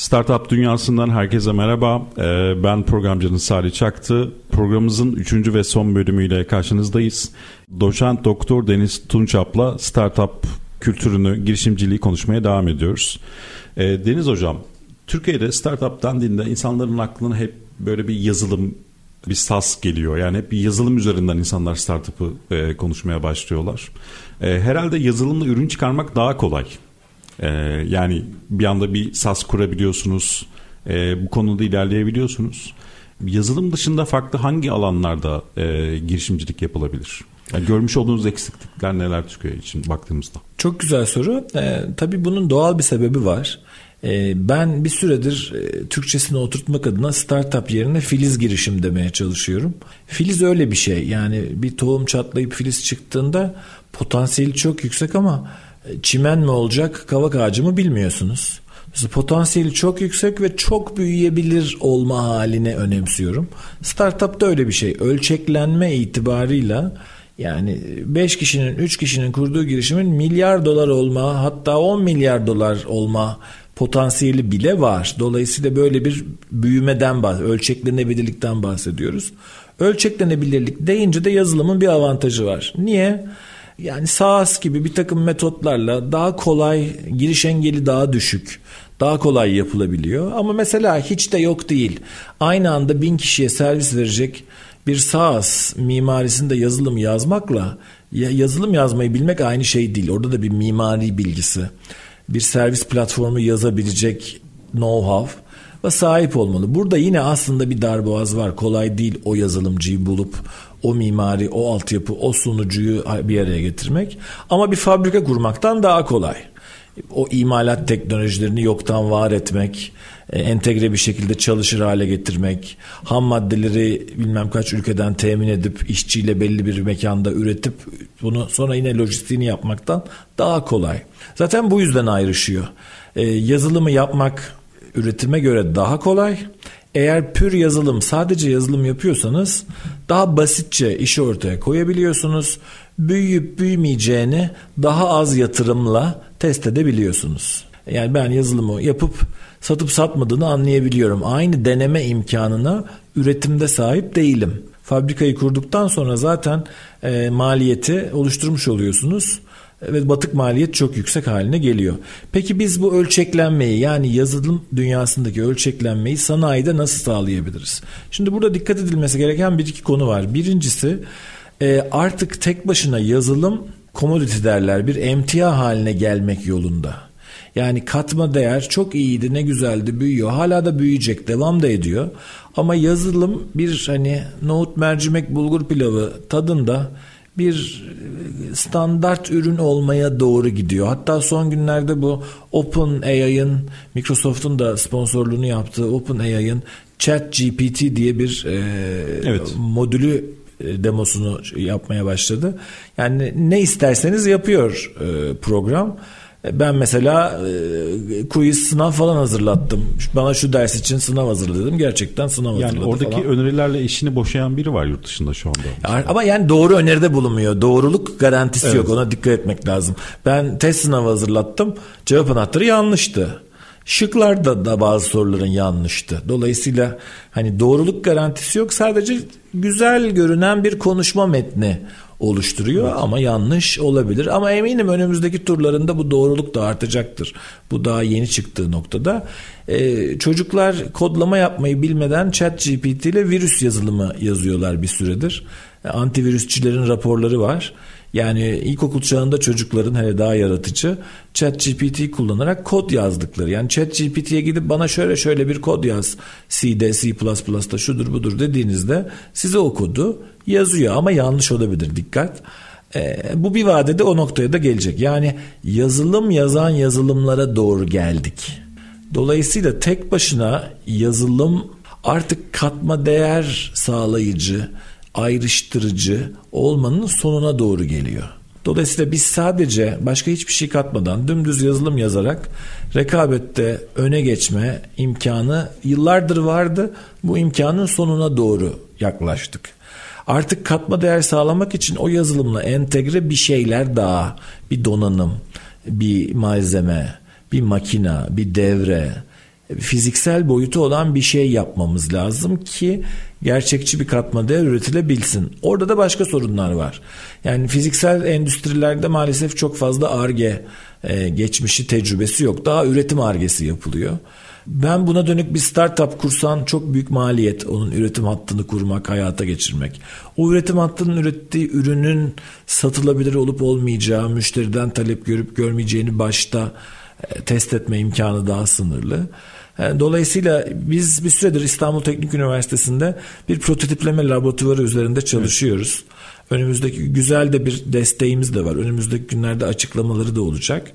[SPEAKER 2] Startup dünyasından herkese merhaba. Ee, ben programcınız Salih Çaktı. Programımızın üçüncü ve son bölümüyle karşınızdayız. Doçent Doktor Deniz Tunçap'la startup kültürünü, girişimciliği konuşmaya devam ediyoruz. Ee, Deniz Hocam, Türkiye'de startup dendiğinde insanların aklına hep böyle bir yazılım, bir SAS geliyor. Yani hep bir yazılım üzerinden insanlar startup'ı e, konuşmaya başlıyorlar. E, herhalde yazılımla ürün çıkarmak daha kolay. E, yani bir anda bir SAS kurabiliyorsunuz. E, bu konuda ilerleyebiliyorsunuz. Yazılım dışında farklı hangi alanlarda e, girişimcilik yapılabilir? Yani görmüş olduğunuz eksiklikler neler Türkiye için baktığımızda?
[SPEAKER 3] Çok güzel soru. Ee, tabii bunun doğal bir sebebi var. Ee, ben bir süredir e, Türkçesini oturtmak adına startup yerine filiz girişim demeye çalışıyorum. Filiz öyle bir şey. Yani bir tohum çatlayıp filiz çıktığında potansiyeli çok yüksek ama çimen mi olacak, kavak ağacı mı bilmiyorsunuz. Potansiyeli çok yüksek ve çok büyüyebilir olma haline önemsiyorum. Startup da öyle bir şey. Ölçeklenme itibarıyla yani 5 kişinin 3 kişinin kurduğu girişimin milyar dolar olma hatta 10 milyar dolar olma potansiyeli bile var. Dolayısıyla böyle bir büyümeden bahs ölçeklenebilirlikten bahsediyoruz. Ölçeklenebilirlik deyince de yazılımın bir avantajı var. Niye? Yani SaaS gibi bir takım metotlarla daha kolay, giriş engeli daha düşük, daha kolay yapılabiliyor. Ama mesela hiç de yok değil. Aynı anda bin kişiye servis verecek bir SaaS mimarisinde yazılım yazmakla yazılım yazmayı bilmek aynı şey değil. Orada da bir mimari bilgisi, bir servis platformu yazabilecek know-how ve sahip olmalı. Burada yine aslında bir darboğaz var. Kolay değil o yazılımcıyı bulup o mimari, o altyapı, o sunucuyu bir araya getirmek. Ama bir fabrika kurmaktan daha kolay. O imalat teknolojilerini yoktan var etmek, e, entegre bir şekilde çalışır hale getirmek, ham maddeleri bilmem kaç ülkeden temin edip işçiyle belli bir mekanda üretip bunu sonra yine lojistiğini yapmaktan daha kolay. Zaten bu yüzden ayrışıyor. Ee, yazılımı yapmak üretime göre daha kolay. Eğer pür yazılım sadece yazılım yapıyorsanız daha basitçe işi ortaya koyabiliyorsunuz. Büyüyüp büyümeyeceğini daha az yatırımla test edebiliyorsunuz. Yani ben yazılımı yapıp satıp satmadığını anlayabiliyorum. Aynı deneme imkanına üretimde sahip değilim. Fabrikayı kurduktan sonra zaten e, maliyeti oluşturmuş oluyorsunuz ve batık maliyet çok yüksek haline geliyor. Peki biz bu ölçeklenmeyi yani yazılım dünyasındaki ölçeklenmeyi sanayide nasıl sağlayabiliriz? Şimdi burada dikkat edilmesi gereken bir iki konu var. Birincisi e, artık tek başına yazılım commodity derler bir emtia haline gelmek yolunda. Yani katma değer çok iyiydi, ne güzeldi, büyüyor. Hala da büyüyecek, devam da ediyor. Ama yazılım bir hani nohut mercimek bulgur pilavı tadında bir standart ürün olmaya doğru gidiyor. Hatta son günlerde bu Open AI'ın Microsoft'un da sponsorluğunu yaptığı Open AI'ın Chat GPT diye bir e, evet. modülü e, demosunu yapmaya başladı. Yani ne isterseniz yapıyor e, program. Ben mesela e, quiz sınav falan hazırlattım. Bana şu ders için sınav hazırladım. Gerçekten sınav
[SPEAKER 2] yani
[SPEAKER 3] hazırladı
[SPEAKER 2] oradaki
[SPEAKER 3] falan.
[SPEAKER 2] önerilerle işini boşayan biri var yurt dışında şu anda.
[SPEAKER 3] ama yani doğru öneride bulunmuyor. Doğruluk garantisi evet. yok. Ona dikkat etmek lazım. Ben test sınavı hazırlattım. Cevap anahtarı yanlıştı. Şıklarda da bazı soruların yanlıştı. Dolayısıyla hani doğruluk garantisi yok. Sadece güzel görünen bir konuşma metni oluşturuyor evet. ama yanlış olabilir. Ama eminim önümüzdeki turlarında bu doğruluk da artacaktır. Bu daha yeni çıktığı noktada. Ee, çocuklar kodlama yapmayı bilmeden chat GPT ile virüs yazılımı yazıyorlar bir süredir. Antivirüsçilerin raporları var. Yani ilkokul çağında çocukların hele daha yaratıcı chat GPT kullanarak kod yazdıkları. Yani chat GPT'ye gidip bana şöyle şöyle bir kod yaz C'de, C++'da şudur budur dediğinizde size o kodu yazıyor ama yanlış olabilir dikkat. E, bu bir vadede o noktaya da gelecek. Yani yazılım yazan yazılımlara doğru geldik. Dolayısıyla tek başına yazılım artık katma değer sağlayıcı, ayrıştırıcı olmanın sonuna doğru geliyor. Dolayısıyla biz sadece başka hiçbir şey katmadan dümdüz yazılım yazarak rekabette öne geçme imkanı yıllardır vardı. Bu imkanın sonuna doğru yaklaştık. Artık katma değer sağlamak için o yazılımla entegre bir şeyler daha, bir donanım, bir malzeme, bir makina, bir devre, fiziksel boyutu olan bir şey yapmamız lazım ki gerçekçi bir katma değer üretilebilsin. Orada da başka sorunlar var. Yani fiziksel endüstrilerde maalesef çok fazla arge geçmişi tecrübesi yok. Daha üretim argesi yapılıyor. Ben buna dönük bir startup kursan çok büyük maliyet onun üretim hattını kurmak, hayata geçirmek. O üretim hattının ürettiği ürünün satılabilir olup olmayacağı, müşteriden talep görüp görmeyeceğini başta e, test etme imkanı daha sınırlı. E, dolayısıyla biz bir süredir İstanbul Teknik Üniversitesi'nde bir prototipleme laboratuvarı üzerinde çalışıyoruz. Evet. Önümüzdeki güzel de bir desteğimiz de var. Önümüzdeki günlerde açıklamaları da olacak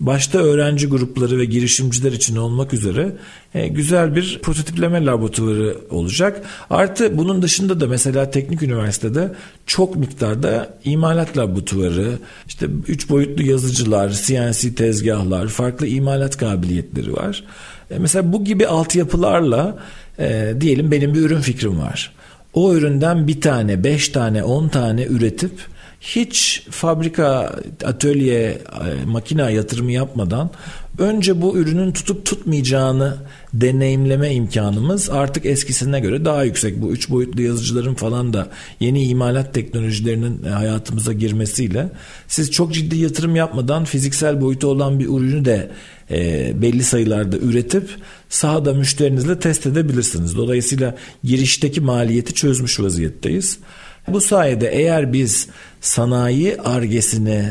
[SPEAKER 3] başta öğrenci grupları ve girişimciler için olmak üzere e, güzel bir prototipleme laboratuvarı olacak. Artı bunun dışında da mesela teknik üniversitede çok miktarda imalat laboratuvarı, işte üç boyutlu yazıcılar, CNC tezgahlar, farklı imalat kabiliyetleri var. E, mesela bu gibi altyapılarla e, diyelim benim bir ürün fikrim var. O üründen bir tane, beş tane, on tane üretip hiç fabrika, atölye, e, makine yatırımı yapmadan önce bu ürünün tutup tutmayacağını deneyimleme imkanımız artık eskisine göre daha yüksek. Bu üç boyutlu yazıcıların falan da yeni imalat teknolojilerinin e, hayatımıza girmesiyle siz çok ciddi yatırım yapmadan fiziksel boyutu olan bir ürünü de e, belli sayılarda üretip sahada müşterinizle test edebilirsiniz. Dolayısıyla girişteki maliyeti çözmüş vaziyetteyiz. Bu sayede eğer biz sanayi argesini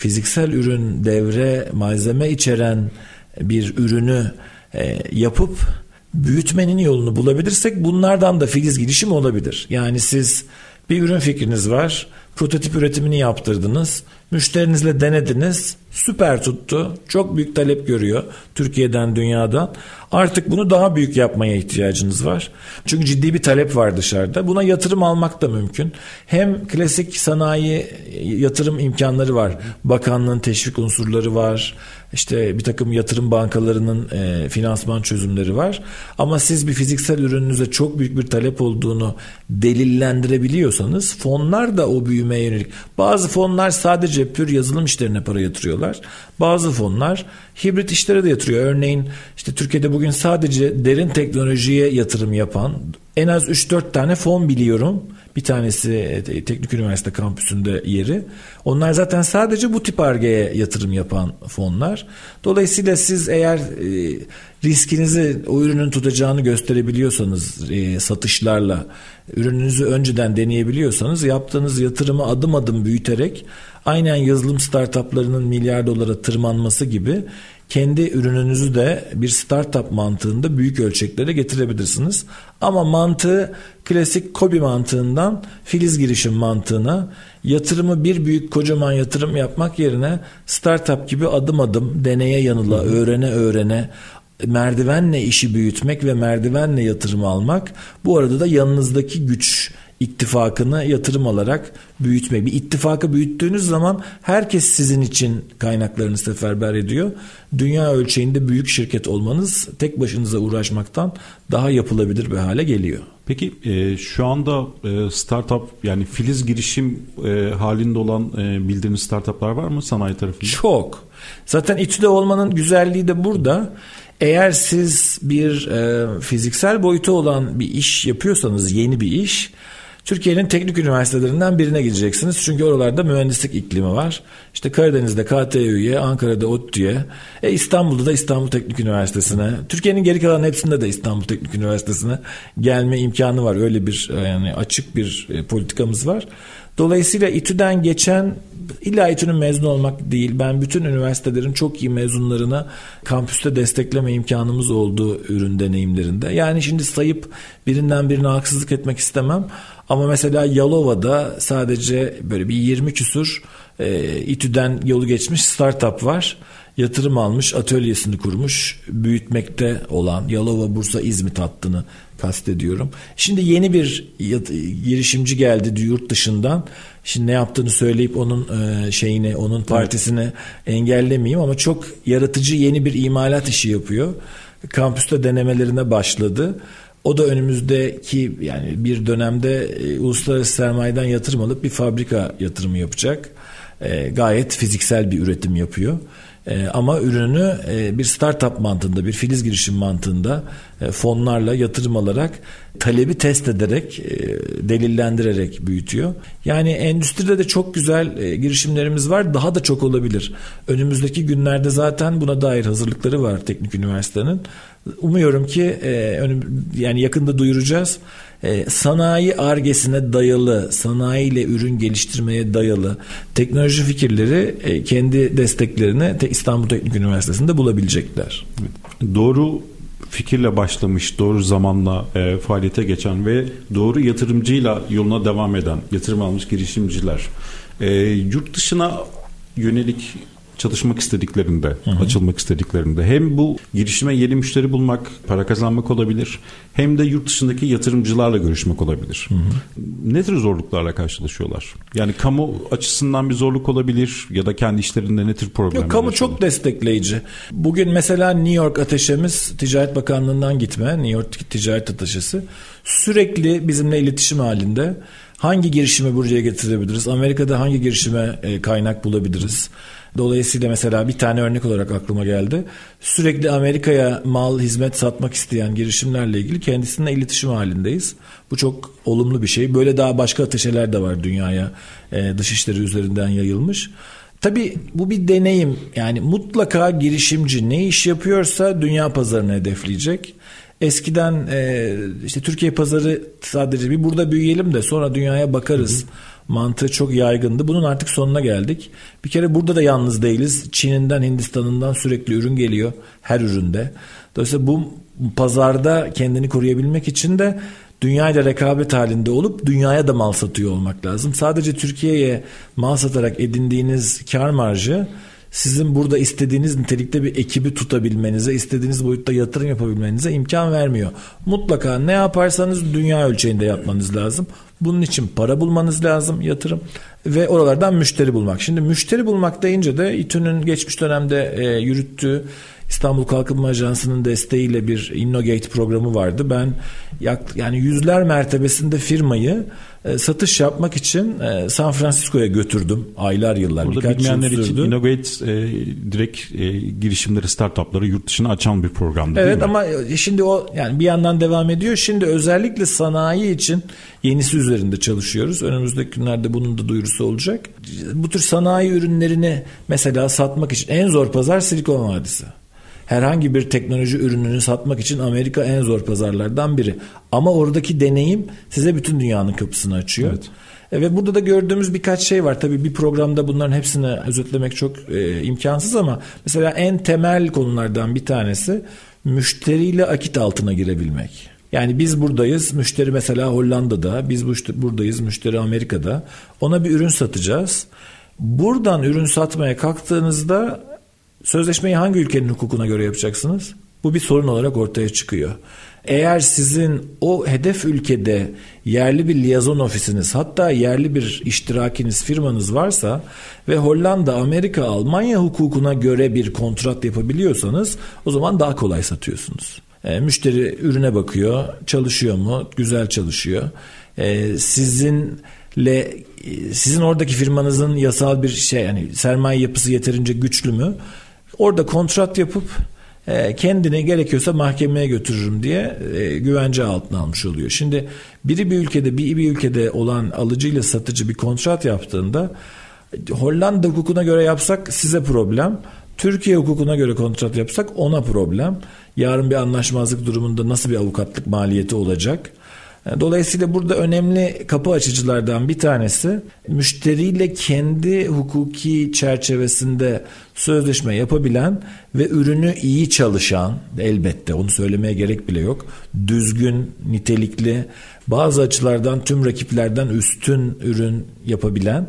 [SPEAKER 3] fiziksel ürün devre malzeme içeren bir ürünü e, yapıp büyütmenin yolunu bulabilirsek bunlardan da filiz girişim olabilir. Yani siz bir ürün fikriniz var, prototip üretimini yaptırdınız, müşterinizle denediniz, süper tuttu, çok büyük talep görüyor Türkiye'den, dünyadan. Artık bunu daha büyük yapmaya ihtiyacınız var. Çünkü ciddi bir talep var dışarıda. Buna yatırım almak da mümkün. Hem klasik sanayi yatırım imkanları var. Bakanlığın teşvik unsurları var. İşte bir takım yatırım bankalarının e, finansman çözümleri var. Ama siz bir fiziksel ürününüze çok büyük bir talep olduğunu delillendirebiliyorsanız fonlar da o büyümeye yönelik. Bazı fonlar sadece pür yazılım işlerine para yatırıyorlar. Bazı fonlar hibrit işlere de yatırıyor. Örneğin işte Türkiye'de bugün sadece derin teknolojiye yatırım yapan en az 3-4 tane fon biliyorum. Bir tanesi e, Teknik Üniversite kampüsünde yeri. Onlar zaten sadece bu tip argeye yatırım yapan fonlar. Dolayısıyla siz eğer e, riskinizi o ürünün tutacağını gösterebiliyorsanız e, satışlarla ürününüzü önceden deneyebiliyorsanız yaptığınız yatırımı adım adım büyüterek aynen yazılım startuplarının milyar dolara tırmanması gibi kendi ürününüzü de bir startup mantığında büyük ölçeklere getirebilirsiniz. Ama mantığı klasik kobi mantığından filiz girişim mantığına yatırımı bir büyük kocaman yatırım yapmak yerine startup gibi adım adım deneye yanıla öğrene öğrene merdivenle işi büyütmek ve merdivenle yatırım almak bu arada da yanınızdaki güç ittifakını yatırım alarak büyütmek. Bir ittifakı büyüttüğünüz zaman herkes sizin için kaynaklarını seferber ediyor. Dünya ölçeğinde büyük şirket olmanız tek başınıza uğraşmaktan daha yapılabilir bir hale geliyor.
[SPEAKER 2] Peki e, şu anda e, startup yani filiz girişim e, halinde olan e, bildiğiniz startuplar var mı sanayi tarafında?
[SPEAKER 3] Çok. Zaten İTÜ'de olmanın güzelliği de burada. Eğer siz bir e, fiziksel boyutu olan bir iş yapıyorsanız yeni bir iş Türkiye'nin teknik üniversitelerinden birine gideceksiniz. Çünkü oralarda mühendislik iklimi var. İşte Karadeniz'de KTÜ'ye, Ankara'da ODTÜ'ye, e İstanbul'da da İstanbul Teknik Üniversitesi'ne, Türkiye'nin geri kalan hepsinde de İstanbul Teknik Üniversitesi'ne gelme imkanı var. Öyle bir e, yani açık bir e, politikamız var. Dolayısıyla İTÜ'den geçen illa İTÜ'nün mezun olmak değil. Ben bütün üniversitelerin çok iyi mezunlarına kampüste destekleme imkanımız olduğu ürün deneyimlerinde. Yani şimdi sayıp birinden birine haksızlık etmek istemem. Ama mesela Yalova'da sadece böyle bir 20 küsur e, İTÜ'den yolu geçmiş startup var. Yatırım almış, atölyesini kurmuş, büyütmekte olan Yalova, Bursa, İzmit hattını kastediyorum. Şimdi yeni bir girişimci geldi yurt dışından. Şimdi ne yaptığını söyleyip onun e, şeyini, onun partisini evet. engellemeyeyim ama çok yaratıcı yeni bir imalat işi yapıyor. Kampüste denemelerine başladı. O da önümüzdeki yani bir dönemde e, uluslararası sermayeden yatırım alıp bir fabrika yatırımı yapacak. E, gayet fiziksel bir üretim yapıyor. E, ama ürünü e, bir startup mantığında, bir filiz girişim mantığında e, fonlarla yatırım alarak talebi test ederek, e, delillendirerek büyütüyor. Yani endüstride de çok güzel e, girişimlerimiz var. Daha da çok olabilir. Önümüzdeki günlerde zaten buna dair hazırlıkları var Teknik Üniversite'nin. Umuyorum ki e, önüm, yani yakında duyuracağız. E, sanayi argesine dayalı, sanayiyle ürün geliştirmeye dayalı teknoloji fikirleri e, kendi desteklerini İstanbul Teknik Üniversitesi'nde bulabilecekler.
[SPEAKER 2] Doğru fikirle başlamış, doğru zamanla e, faaliyete geçen ve doğru yatırımcıyla yoluna devam eden, yatırım almış girişimciler e, yurt dışına yönelik çalışmak istediklerinde, hı hı. açılmak istediklerinde hem bu girişime yeni müşteri bulmak, para kazanmak olabilir hem de yurt dışındaki yatırımcılarla görüşmek olabilir. Hı hı. Ne tür zorluklarla karşılaşıyorlar? Yani kamu açısından bir zorluk olabilir ya da kendi işlerinde ne tür problemler? Yok,
[SPEAKER 3] kamu yaşıyorlar? çok destekleyici. Bugün mesela New York ateşemiz Ticaret Bakanlığı'ndan gitme, New York Ticaret Ateşesi sürekli bizimle iletişim halinde. Hangi girişimi buraya getirebiliriz? Amerika'da hangi girişime e, kaynak bulabiliriz? Dolayısıyla mesela bir tane örnek olarak aklıma geldi. Sürekli Amerika'ya mal, hizmet satmak isteyen girişimlerle ilgili kendisininle iletişim halindeyiz. Bu çok olumlu bir şey. Böyle daha başka ateşeler de var dünyaya e, dışişleri üzerinden yayılmış. Tabii bu bir deneyim. Yani mutlaka girişimci ne iş yapıyorsa dünya pazarını hedefleyecek. Eskiden e, işte Türkiye pazarı sadece bir burada büyüyelim de sonra dünyaya bakarız. Hı hı mantığı çok yaygındı. Bunun artık sonuna geldik. Bir kere burada da yalnız değiliz. Çin'inden, Hindistan'ından sürekli ürün geliyor her üründe. Dolayısıyla bu pazarda kendini koruyabilmek için de dünyayla rekabet halinde olup dünyaya da mal satıyor olmak lazım. Sadece Türkiye'ye mal satarak edindiğiniz kar marjı sizin burada istediğiniz nitelikte bir ekibi tutabilmenize, istediğiniz boyutta yatırım yapabilmenize imkan vermiyor. Mutlaka ne yaparsanız dünya ölçeğinde yapmanız lazım. Bunun için para bulmanız lazım yatırım ve oralardan müşteri bulmak. Şimdi müşteri bulmak deyince de İTÜ'nün geçmiş dönemde e, yürüttüğü İstanbul Kalkınma Ajansı'nın desteğiyle bir Innogate programı vardı. Ben yak, yani yüzler mertebesinde firmayı e, satış yapmak için e, San Francisco'ya götürdüm aylar yıllar.
[SPEAKER 2] Burada birkaç bilmeyenler için Innovate e, direkt e, girişimleri, startupları yurt dışına açan bir program
[SPEAKER 3] evet, ama şimdi o yani bir yandan devam ediyor. Şimdi özellikle sanayi için yenisi üzerinde çalışıyoruz. Önümüzdeki günlerde bunun da duyurusu olacak. Bu tür sanayi ürünlerini mesela satmak için en zor pazar Silikon Vadisi herhangi bir teknoloji ürününü satmak için Amerika en zor pazarlardan biri. Ama oradaki deneyim size bütün dünyanın kapısını açıyor. Evet. E, ve burada da gördüğümüz birkaç şey var. Tabii bir programda bunların hepsini özetlemek çok e, imkansız ama mesela en temel konulardan bir tanesi müşteriyle akit altına girebilmek. Yani biz buradayız, müşteri mesela Hollanda'da, biz buradayız, müşteri Amerika'da. Ona bir ürün satacağız. Buradan ürün satmaya kalktığınızda Sözleşmeyi hangi ülkenin hukukuna göre yapacaksınız? Bu bir sorun olarak ortaya çıkıyor. Eğer sizin o hedef ülkede yerli bir liyazon ofisiniz hatta yerli bir iştirakiniz firmanız varsa ve Hollanda, Amerika, Almanya hukukuna göre bir kontrat yapabiliyorsanız o zaman daha kolay satıyorsunuz. E, müşteri ürüne bakıyor, çalışıyor mu? Güzel çalışıyor. E, sizinle sizin oradaki firmanızın yasal bir şey yani sermaye yapısı yeterince güçlü mü? Orada kontrat yapıp e, kendini gerekiyorsa mahkemeye götürürüm diye e, güvence altına almış oluyor. Şimdi biri bir ülkede bir, bir ülkede olan alıcıyla satıcı bir kontrat yaptığında Hollanda hukukuna göre yapsak size problem. Türkiye hukukuna göre kontrat yapsak ona problem. Yarın bir anlaşmazlık durumunda nasıl bir avukatlık maliyeti olacak? Dolayısıyla burada önemli kapı açıcılardan bir tanesi müşteriyle kendi hukuki çerçevesinde sözleşme yapabilen ve ürünü iyi çalışan elbette onu söylemeye gerek bile yok. Düzgün, nitelikli, bazı açılardan tüm rakiplerden üstün ürün yapabilen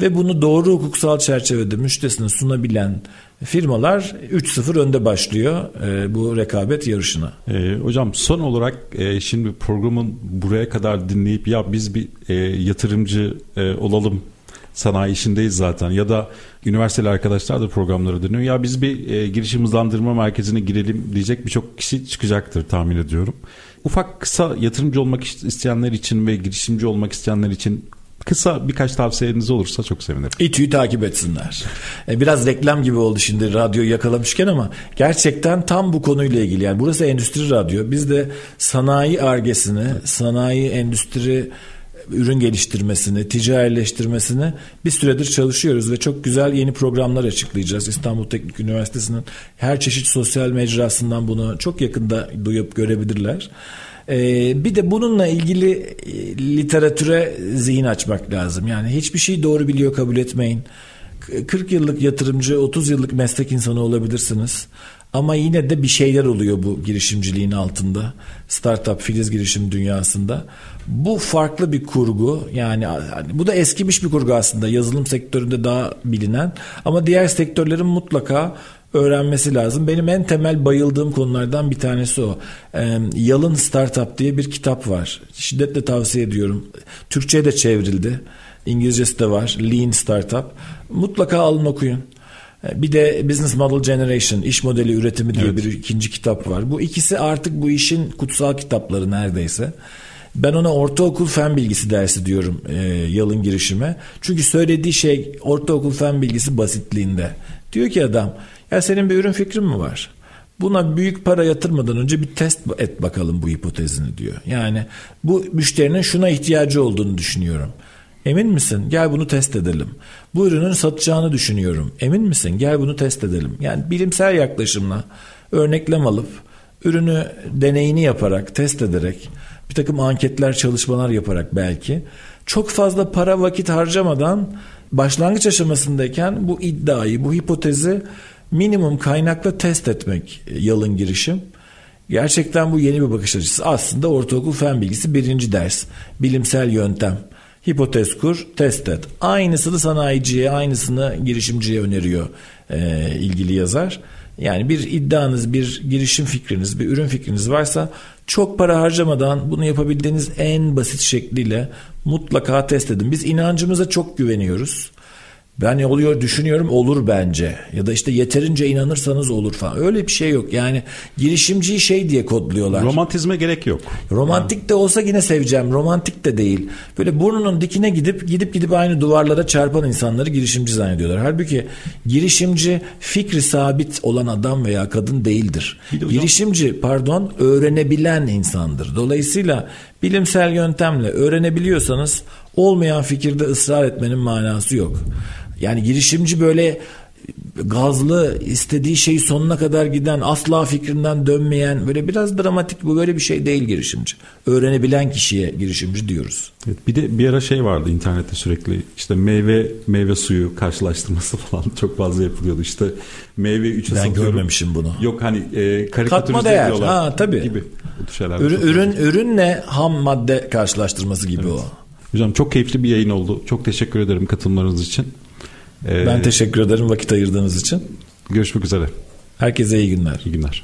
[SPEAKER 3] ve bunu doğru hukuksal çerçevede müşterisine sunabilen firmalar 3-0 önde başlıyor e, bu rekabet yarışına.
[SPEAKER 2] E, hocam son olarak e, şimdi programın buraya kadar dinleyip ya biz bir e, yatırımcı e, olalım sanayi işindeyiz zaten ya da üniversiteli arkadaşlar da programları dinliyor. Ya biz bir e, girişim hızlandırma merkezine girelim diyecek birçok kişi çıkacaktır tahmin ediyorum. Ufak kısa yatırımcı olmak isteyenler için ve girişimci olmak isteyenler için Kısa birkaç tavsiyeniz olursa çok sevinirim.
[SPEAKER 3] İTÜ'yü takip etsinler. E, biraz reklam gibi oldu şimdi radyoyu yakalamışken ama gerçekten tam bu konuyla ilgili. Yani burası endüstri radyo. Biz de sanayi argesini, sanayi endüstri ürün geliştirmesini, ticarileştirmesini bir süredir çalışıyoruz ve çok güzel yeni programlar açıklayacağız. İstanbul Teknik Üniversitesi'nin her çeşit sosyal mecrasından bunu çok yakında duyup görebilirler. Ee, bir de bununla ilgili e, literatüre zihin açmak lazım. Yani hiçbir şeyi doğru biliyor kabul etmeyin. 40 yıllık yatırımcı, 30 yıllık meslek insanı olabilirsiniz. Ama yine de bir şeyler oluyor bu girişimciliğin altında. Startup, filiz girişim dünyasında. Bu farklı bir kurgu. Yani hani bu da eskimiş bir kurgu aslında. Yazılım sektöründe daha bilinen. Ama diğer sektörlerin mutlaka öğrenmesi lazım. Benim en temel bayıldığım konulardan bir tanesi o. E, Yalın Startup diye bir kitap var. Şiddetle tavsiye ediyorum. Türkçe'ye de çevrildi. İngilizcesi de var. Lean Startup. Mutlaka alın okuyun. Bir de Business Model Generation, iş modeli üretimi diye evet. bir ikinci kitap var. Bu ikisi artık bu işin kutsal kitapları neredeyse. Ben ona ortaokul fen bilgisi dersi diyorum e, yalın girişime. Çünkü söylediği şey ortaokul fen bilgisi basitliğinde. Diyor ki adam ya senin bir ürün fikrin mi var? Buna büyük para yatırmadan önce bir test et bakalım bu hipotezini diyor. Yani bu müşterinin şuna ihtiyacı olduğunu düşünüyorum. Emin misin? Gel bunu test edelim. Bu ürünün satacağını düşünüyorum. Emin misin? Gel bunu test edelim. Yani bilimsel yaklaşımla örneklem alıp ürünü deneyini yaparak, test ederek, bir takım anketler, çalışmalar yaparak belki çok fazla para vakit harcamadan başlangıç aşamasındayken bu iddiayı, bu hipotezi minimum kaynakla test etmek yalın girişim. Gerçekten bu yeni bir bakış açısı. Aslında ortaokul fen bilgisi birinci ders. Bilimsel yöntem. Hipotez kur, test et. Aynısını sanayiciye, aynısını girişimciye öneriyor e, ilgili yazar. Yani bir iddianız, bir girişim fikriniz, bir ürün fikriniz varsa çok para harcamadan bunu yapabildiğiniz en basit şekliyle mutlaka test edin. Biz inancımıza çok güveniyoruz. Ben oluyor düşünüyorum olur bence ya da işte yeterince inanırsanız olur falan öyle bir şey yok yani girişimciyi şey diye kodluyorlar.
[SPEAKER 2] Romantizme gerek yok.
[SPEAKER 3] Romantik de olsa yine seveceğim romantik de değil böyle burnunun dikine gidip gidip gidip aynı duvarlara çarpan insanları girişimci zannediyorlar. Halbuki girişimci fikri sabit olan adam veya kadın değildir. Girişimci pardon öğrenebilen insandır. Dolayısıyla bilimsel yöntemle öğrenebiliyorsanız olmayan fikirde ısrar etmenin manası yok. Yani girişimci böyle gazlı istediği şeyi sonuna kadar giden asla fikrinden dönmeyen böyle biraz dramatik bu böyle bir şey değil girişimci. Öğrenebilen kişiye girişimci diyoruz.
[SPEAKER 2] Evet, bir de bir ara şey vardı internette sürekli işte meyve meyve suyu karşılaştırması falan çok fazla yapılıyordu. İşte meyve 3'e
[SPEAKER 3] Ben görmemişim bunu.
[SPEAKER 2] Yok hani e,
[SPEAKER 3] Katma değer. Ha tabii. Gibi. Ürün, ürün, ürünle ham madde karşılaştırması gibi evet. o.
[SPEAKER 2] Hocam çok keyifli bir yayın oldu. Çok teşekkür ederim katılımlarınız için.
[SPEAKER 3] Ben teşekkür ederim vakit ayırdığınız için.
[SPEAKER 2] Görüşmek üzere.
[SPEAKER 3] Herkese iyi günler.
[SPEAKER 2] İyi günler.